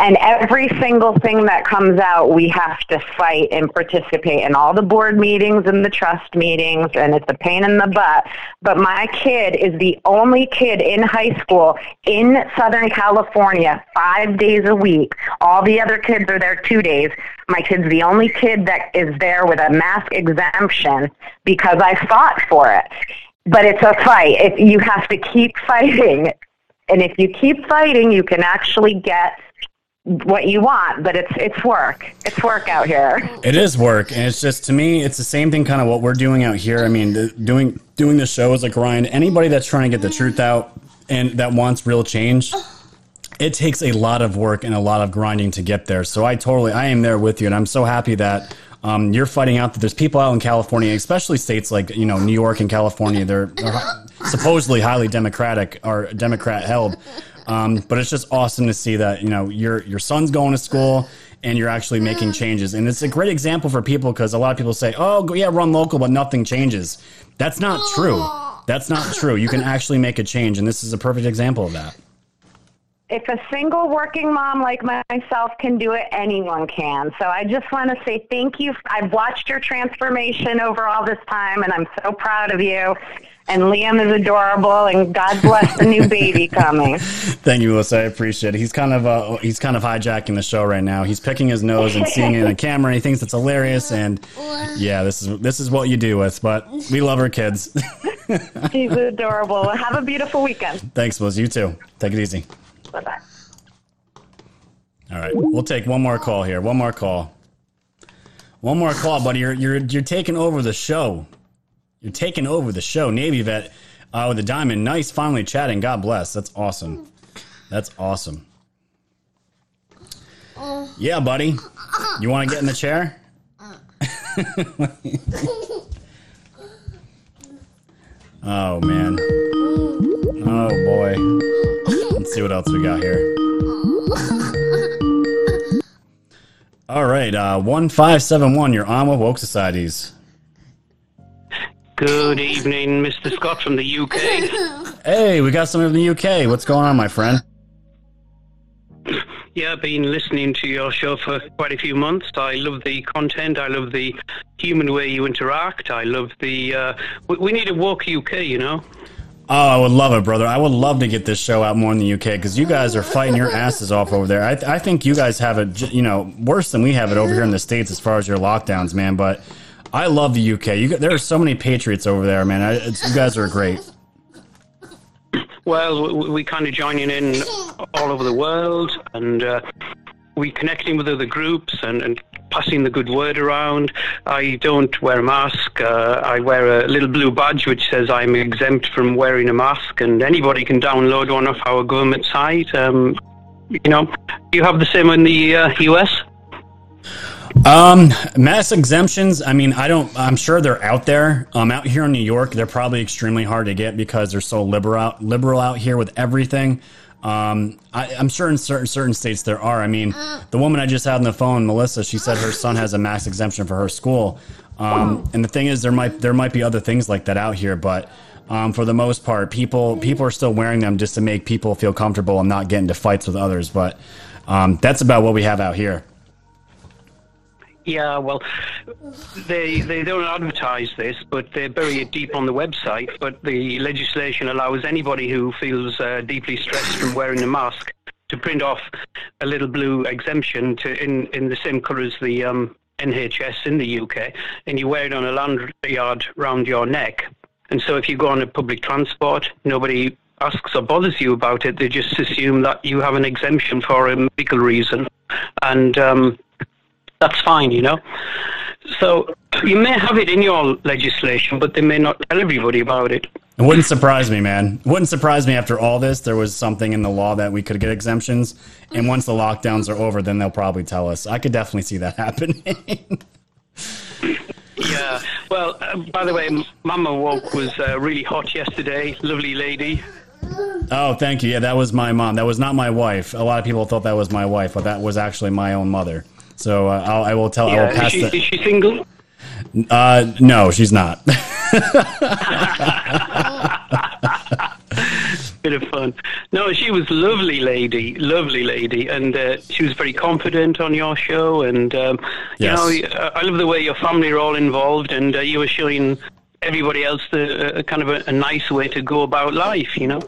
And every single thing that comes out, we have to fight and participate in all the board meetings and the trust meetings, and it's a pain in the butt. But my kid is the only kid in high school in Southern California five days a week. All the other kids are there two days. My kid's the only kid that is there with a mask exemption because I fought for it. But it's a fight. If you have to keep fighting, and if you keep fighting, you can actually get what you want, but it's it's work. It's work out here. It is work, and it's just to me, it's the same thing. Kind of what we're doing out here. I mean, the, doing doing the show is a grind. Anybody that's trying to get the truth out and that wants real change, it takes a lot of work and a lot of grinding to get there. So I totally, I am there with you, and I'm so happy that. Um, you're fighting out that there's people out in California, especially states like you know New York and California. They're, they're supposedly highly democratic or Democrat held, um, but it's just awesome to see that you know your your son's going to school and you're actually making changes. And it's a great example for people because a lot of people say, "Oh, yeah, run local, but nothing changes." That's not true. That's not true. You can actually make a change, and this is a perfect example of that. If a single working mom like myself can do it, anyone can. So I just want to say thank you. I've watched your transformation over all this time, and I'm so proud of you. And Liam is adorable, and God bless the new baby coming. Thank you, Melissa. I appreciate it. He's kind of uh, he's kind of hijacking the show right now. He's picking his nose and seeing it in the camera. And he thinks it's hilarious, and yeah, this is this is what you do with. But we love our kids. he's adorable. Have a beautiful weekend. Thanks, Melissa. You too. Take it easy. Bye bye. All right, we'll take one more call here. One more call. One more call, buddy. You're you're you're taking over the show. You're taking over the show. Navy vet uh, with the diamond. Nice, finally chatting. God bless. That's awesome. That's awesome. Yeah, buddy. You want to get in the chair? oh man. Oh boy. Let's see what else we got here. All right, uh, one five seven one. You're on with woke societies. Good evening, Mr. Scott from the UK. Hey, we got someone from the UK. What's going on, my friend? Yeah, I've been listening to your show for quite a few months. I love the content. I love the human way you interact. I love the. Uh, we, we need a woke UK, you know. Oh, I would love it, brother. I would love to get this show out more in the UK because you guys are fighting your asses off over there. I, I think you guys have it, you know, worse than we have it over here in the states as far as your lockdowns, man. But I love the UK. You, there are so many patriots over there, man. I, you guys are great. Well, we, we kind of joining in all over the world, and uh, we connecting with other groups and, and passing the good word around. I don't wear a mask. Uh, I wear a little blue badge which says I'm exempt from wearing a mask, and anybody can download one off our government site. Um, you know, you have the same in the uh, US? Um, mass exemptions. I mean, I don't. I'm sure they're out there. Um, out here in New York, they're probably extremely hard to get because they're so liberal out, liberal out here with everything. Um, I, I'm sure in certain certain states there are. I mean, the woman I just had on the phone, Melissa, she said her son has a mass exemption for her school. Um, and the thing is, there might there might be other things like that out here, but um, for the most part, people people are still wearing them just to make people feel comfortable and not get into fights with others. But um, that's about what we have out here. Yeah, well, they they don't advertise this, but they bury it deep on the website. But the legislation allows anybody who feels uh, deeply stressed from wearing a mask to print off a little blue exemption to in in the same colour as the um, NHS in the UK, and you wear it on a lanyard round your neck. And so, if you go on a public transport, nobody asks or bothers you about it. They just assume that you have an exemption for a medical reason, and um, that's fine, you know. So you may have it in your legislation, but they may not tell everybody about it. It wouldn't surprise me, man. It wouldn't surprise me after all this. There was something in the law that we could get exemptions, and once the lockdowns are over, then they'll probably tell us. I could definitely see that happening. Yeah. Well, uh, by the way, Mama Woke was uh, really hot yesterday. Lovely lady. oh, thank you. Yeah, that was my mom. That was not my wife. A lot of people thought that was my wife, but that was actually my own mother. So uh, I'll, I will tell. I Yeah, will is pass she, the. is she single? Uh, no, she's not. Bit of fun. No, she was lovely lady, lovely lady, and uh, she was very confident on your show. And um, Yes. you know, I love the way your family are all involved, and uh, you were showing everybody else the uh, kind of a, a nice way to go about life. You know.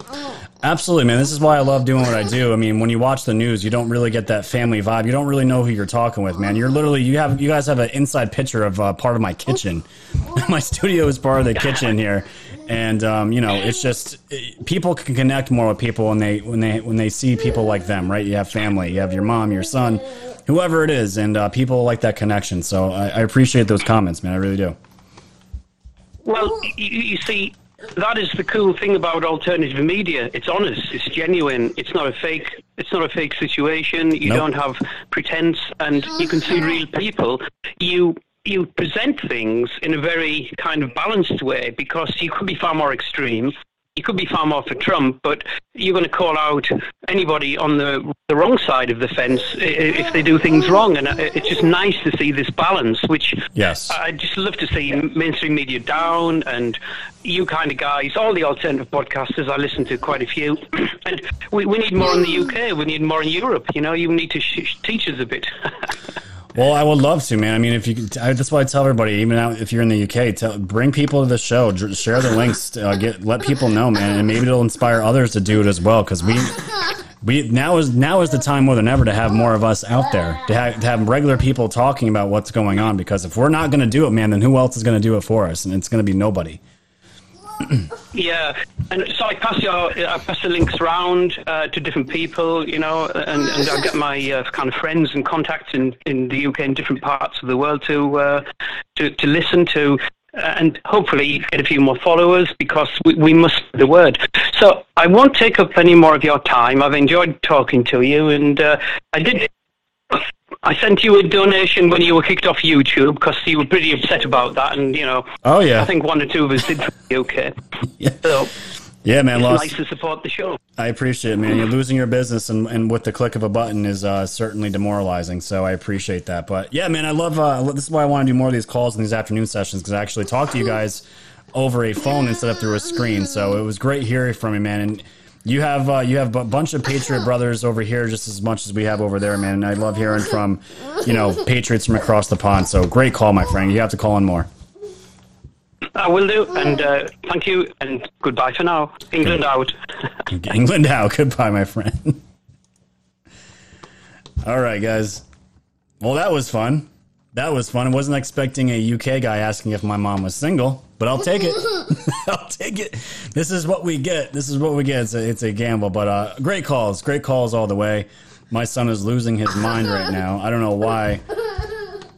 Absolutely, man. This is why I love doing what I do. I mean, when you watch the news, you don't really get that family vibe. You don't really know who you're talking with, man. You're literally you have you guys have an inside picture of uh, part of my kitchen. my studio is part of the kitchen here, and um, you know, it's just it- people can connect more with people when they when they when they see people like them, right? You have family, you have your mom, your son, whoever it is, and uh, people like that connection. So I, I appreciate those comments, man. I really do. Well, you, you see, that is the cool thing about alternative media. It's honest. It's genuine. It's not a fake. It's not a fake situation. You Nope. don't have pretense, and you can see real mm-hmm. people. You you present things in a very kind of balanced way because you could be far more extreme. You could be far more for Trump, but you're going to call out anybody on the the wrong side of the fence if they do things wrong, and uh, it's just nice to see this balance, which Yes. I just love to see mainstream media down and you kind of guys, all the alternative podcasters, I listen to quite a few. and we, we need more in the UK, we need more in Europe. You know, you need to sh- teach us a bit. Well, I would love to, man. I mean, if you, I, that's why I tell everybody, even out if you're in the UK, tell, bring people to the show, share the links, uh, get let people know, man, and maybe it'll inspire others to do it as well. Because we, we now is now is the time more than ever to have more of us out there, to have, to have regular people talking about what's going on. Because if we're not going to do it, man, then who else is going to do it for us? And it's going to be nobody. yeah, and so I pass your, I pass the links around uh, to different people, you know, and, and I get my uh, kind of friends and contacts in, in the UK and different parts of the world to uh, to, to listen to. uh, And hopefully get a few more followers because we, we must spread the word. So I won't take up any more of your time. I've enjoyed talking to you, and uh, I did. I sent you a donation when you were kicked off YouTube because you were pretty upset about that, and you know. Oh, yeah. I think one or two of us did the UK. So Yeah, man. it's Lost, nice to support the show. I appreciate it, man. You're losing your business, and, and with the click of a button is uh, certainly demoralizing. So I appreciate that. But yeah, man, I love. Uh, this is why I want to do more of these calls and these afternoon sessions because I actually talk to you guys over a phone instead of through a screen. So it was great hearing from you, man. And you have uh, you have a bunch of Patriot brothers over here just as much as we have over there, man. And I love hearing from you know Patriots from across the pond. So great call, my friend. You have to call in more. I will do, and uh, thank you, and goodbye for now. England out. England out. Goodbye, my friend. All right, guys. Well, that was fun. That was fun. I wasn't expecting a UK guy asking if my mom was single, but I'll take it. I'll take it. This is what we get. This is what we get. It's a, it's a gamble, but uh, great calls. Great calls all the way. My son is losing his mind right now. I don't know why.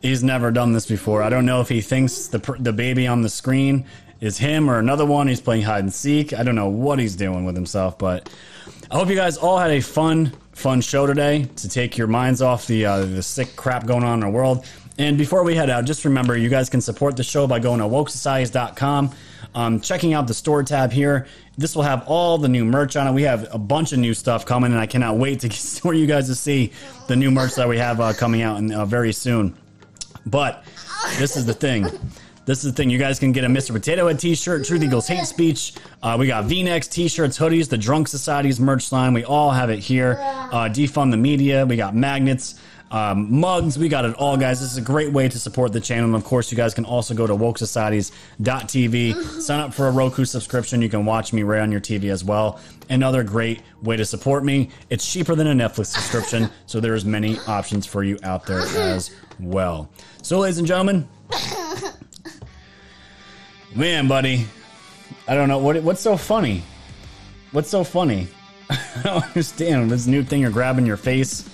He's never done this before. I don't know if he thinks the the baby on the screen is him or another one. He's playing hide and seek. I don't know what he's doing with himself, but I hope you guys all had a fun, fun show today to take your minds off the uh, the sick crap going on in our world. And before we head out, just remember you guys can support the show by going to wokesocieties.com, um, checking out the store tab here. This will have all the new merch on it. We have a bunch of new stuff coming, and I cannot wait to for you guys to see the new merch that we have uh, coming out in, uh, very soon. But this is the thing. This is the thing. You guys can get a Mr. Potato Head t-shirt, Truth Eagles Hate Speech. Uh, we got V-necks, t-shirts, hoodies, the Drunk Society's merch line. We all have it here. Uh, defund the media. We got magnets, um, mugs. We got it all, guys. This is a great way to support the channel. And of course, you guys can also go to wokesocieties.tv, sign up for a Roku subscription. You can watch me right on your TV as well. Another great way to support me. It's cheaper than a Netflix subscription, so there's many options for you out there as well. So, ladies and gentlemen, man, buddy, I don't know what what's so funny. What's so funny? I don't understand this new thing you're grabbing your face.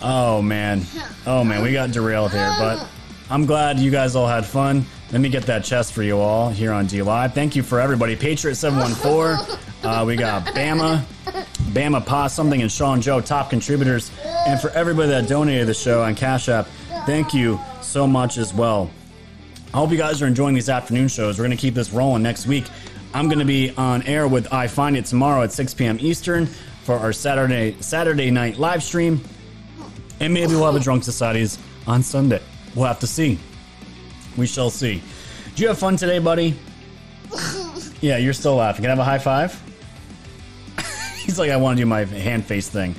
Oh man, oh man, we got derailed here, but I'm glad you guys all had fun. Let me get that chest for you all here on DLive. Thank you for everybody. Patriot seven one four. Uh, we got Bama, Bama Pa something, and Sean Joe, top contributors, and for everybody that donated the show on Cash App, thank you so much as well. I hope you guys are enjoying these afternoon shows. We're going to keep this rolling next week. I'm going to be on air with I Find It tomorrow at 6 p.m. Eastern for our Saturday Saturday night live stream. And maybe we'll have a Drunk Societies on Sunday. We'll have to see. We shall see. Did you have fun today, buddy? Yeah, you're still laughing. Can I have a high five? He's like, I want to do my hand face thing.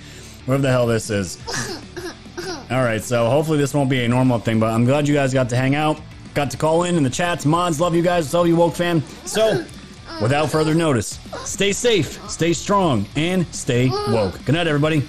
Whatever the hell this is. All right, so hopefully this won't be a normal thing, but I'm glad you guys got to hang out, got to call in in the chats. Mods, love you guys. Love you, woke fan. So, without further notice, stay safe, stay strong, and stay woke. Good night, everybody.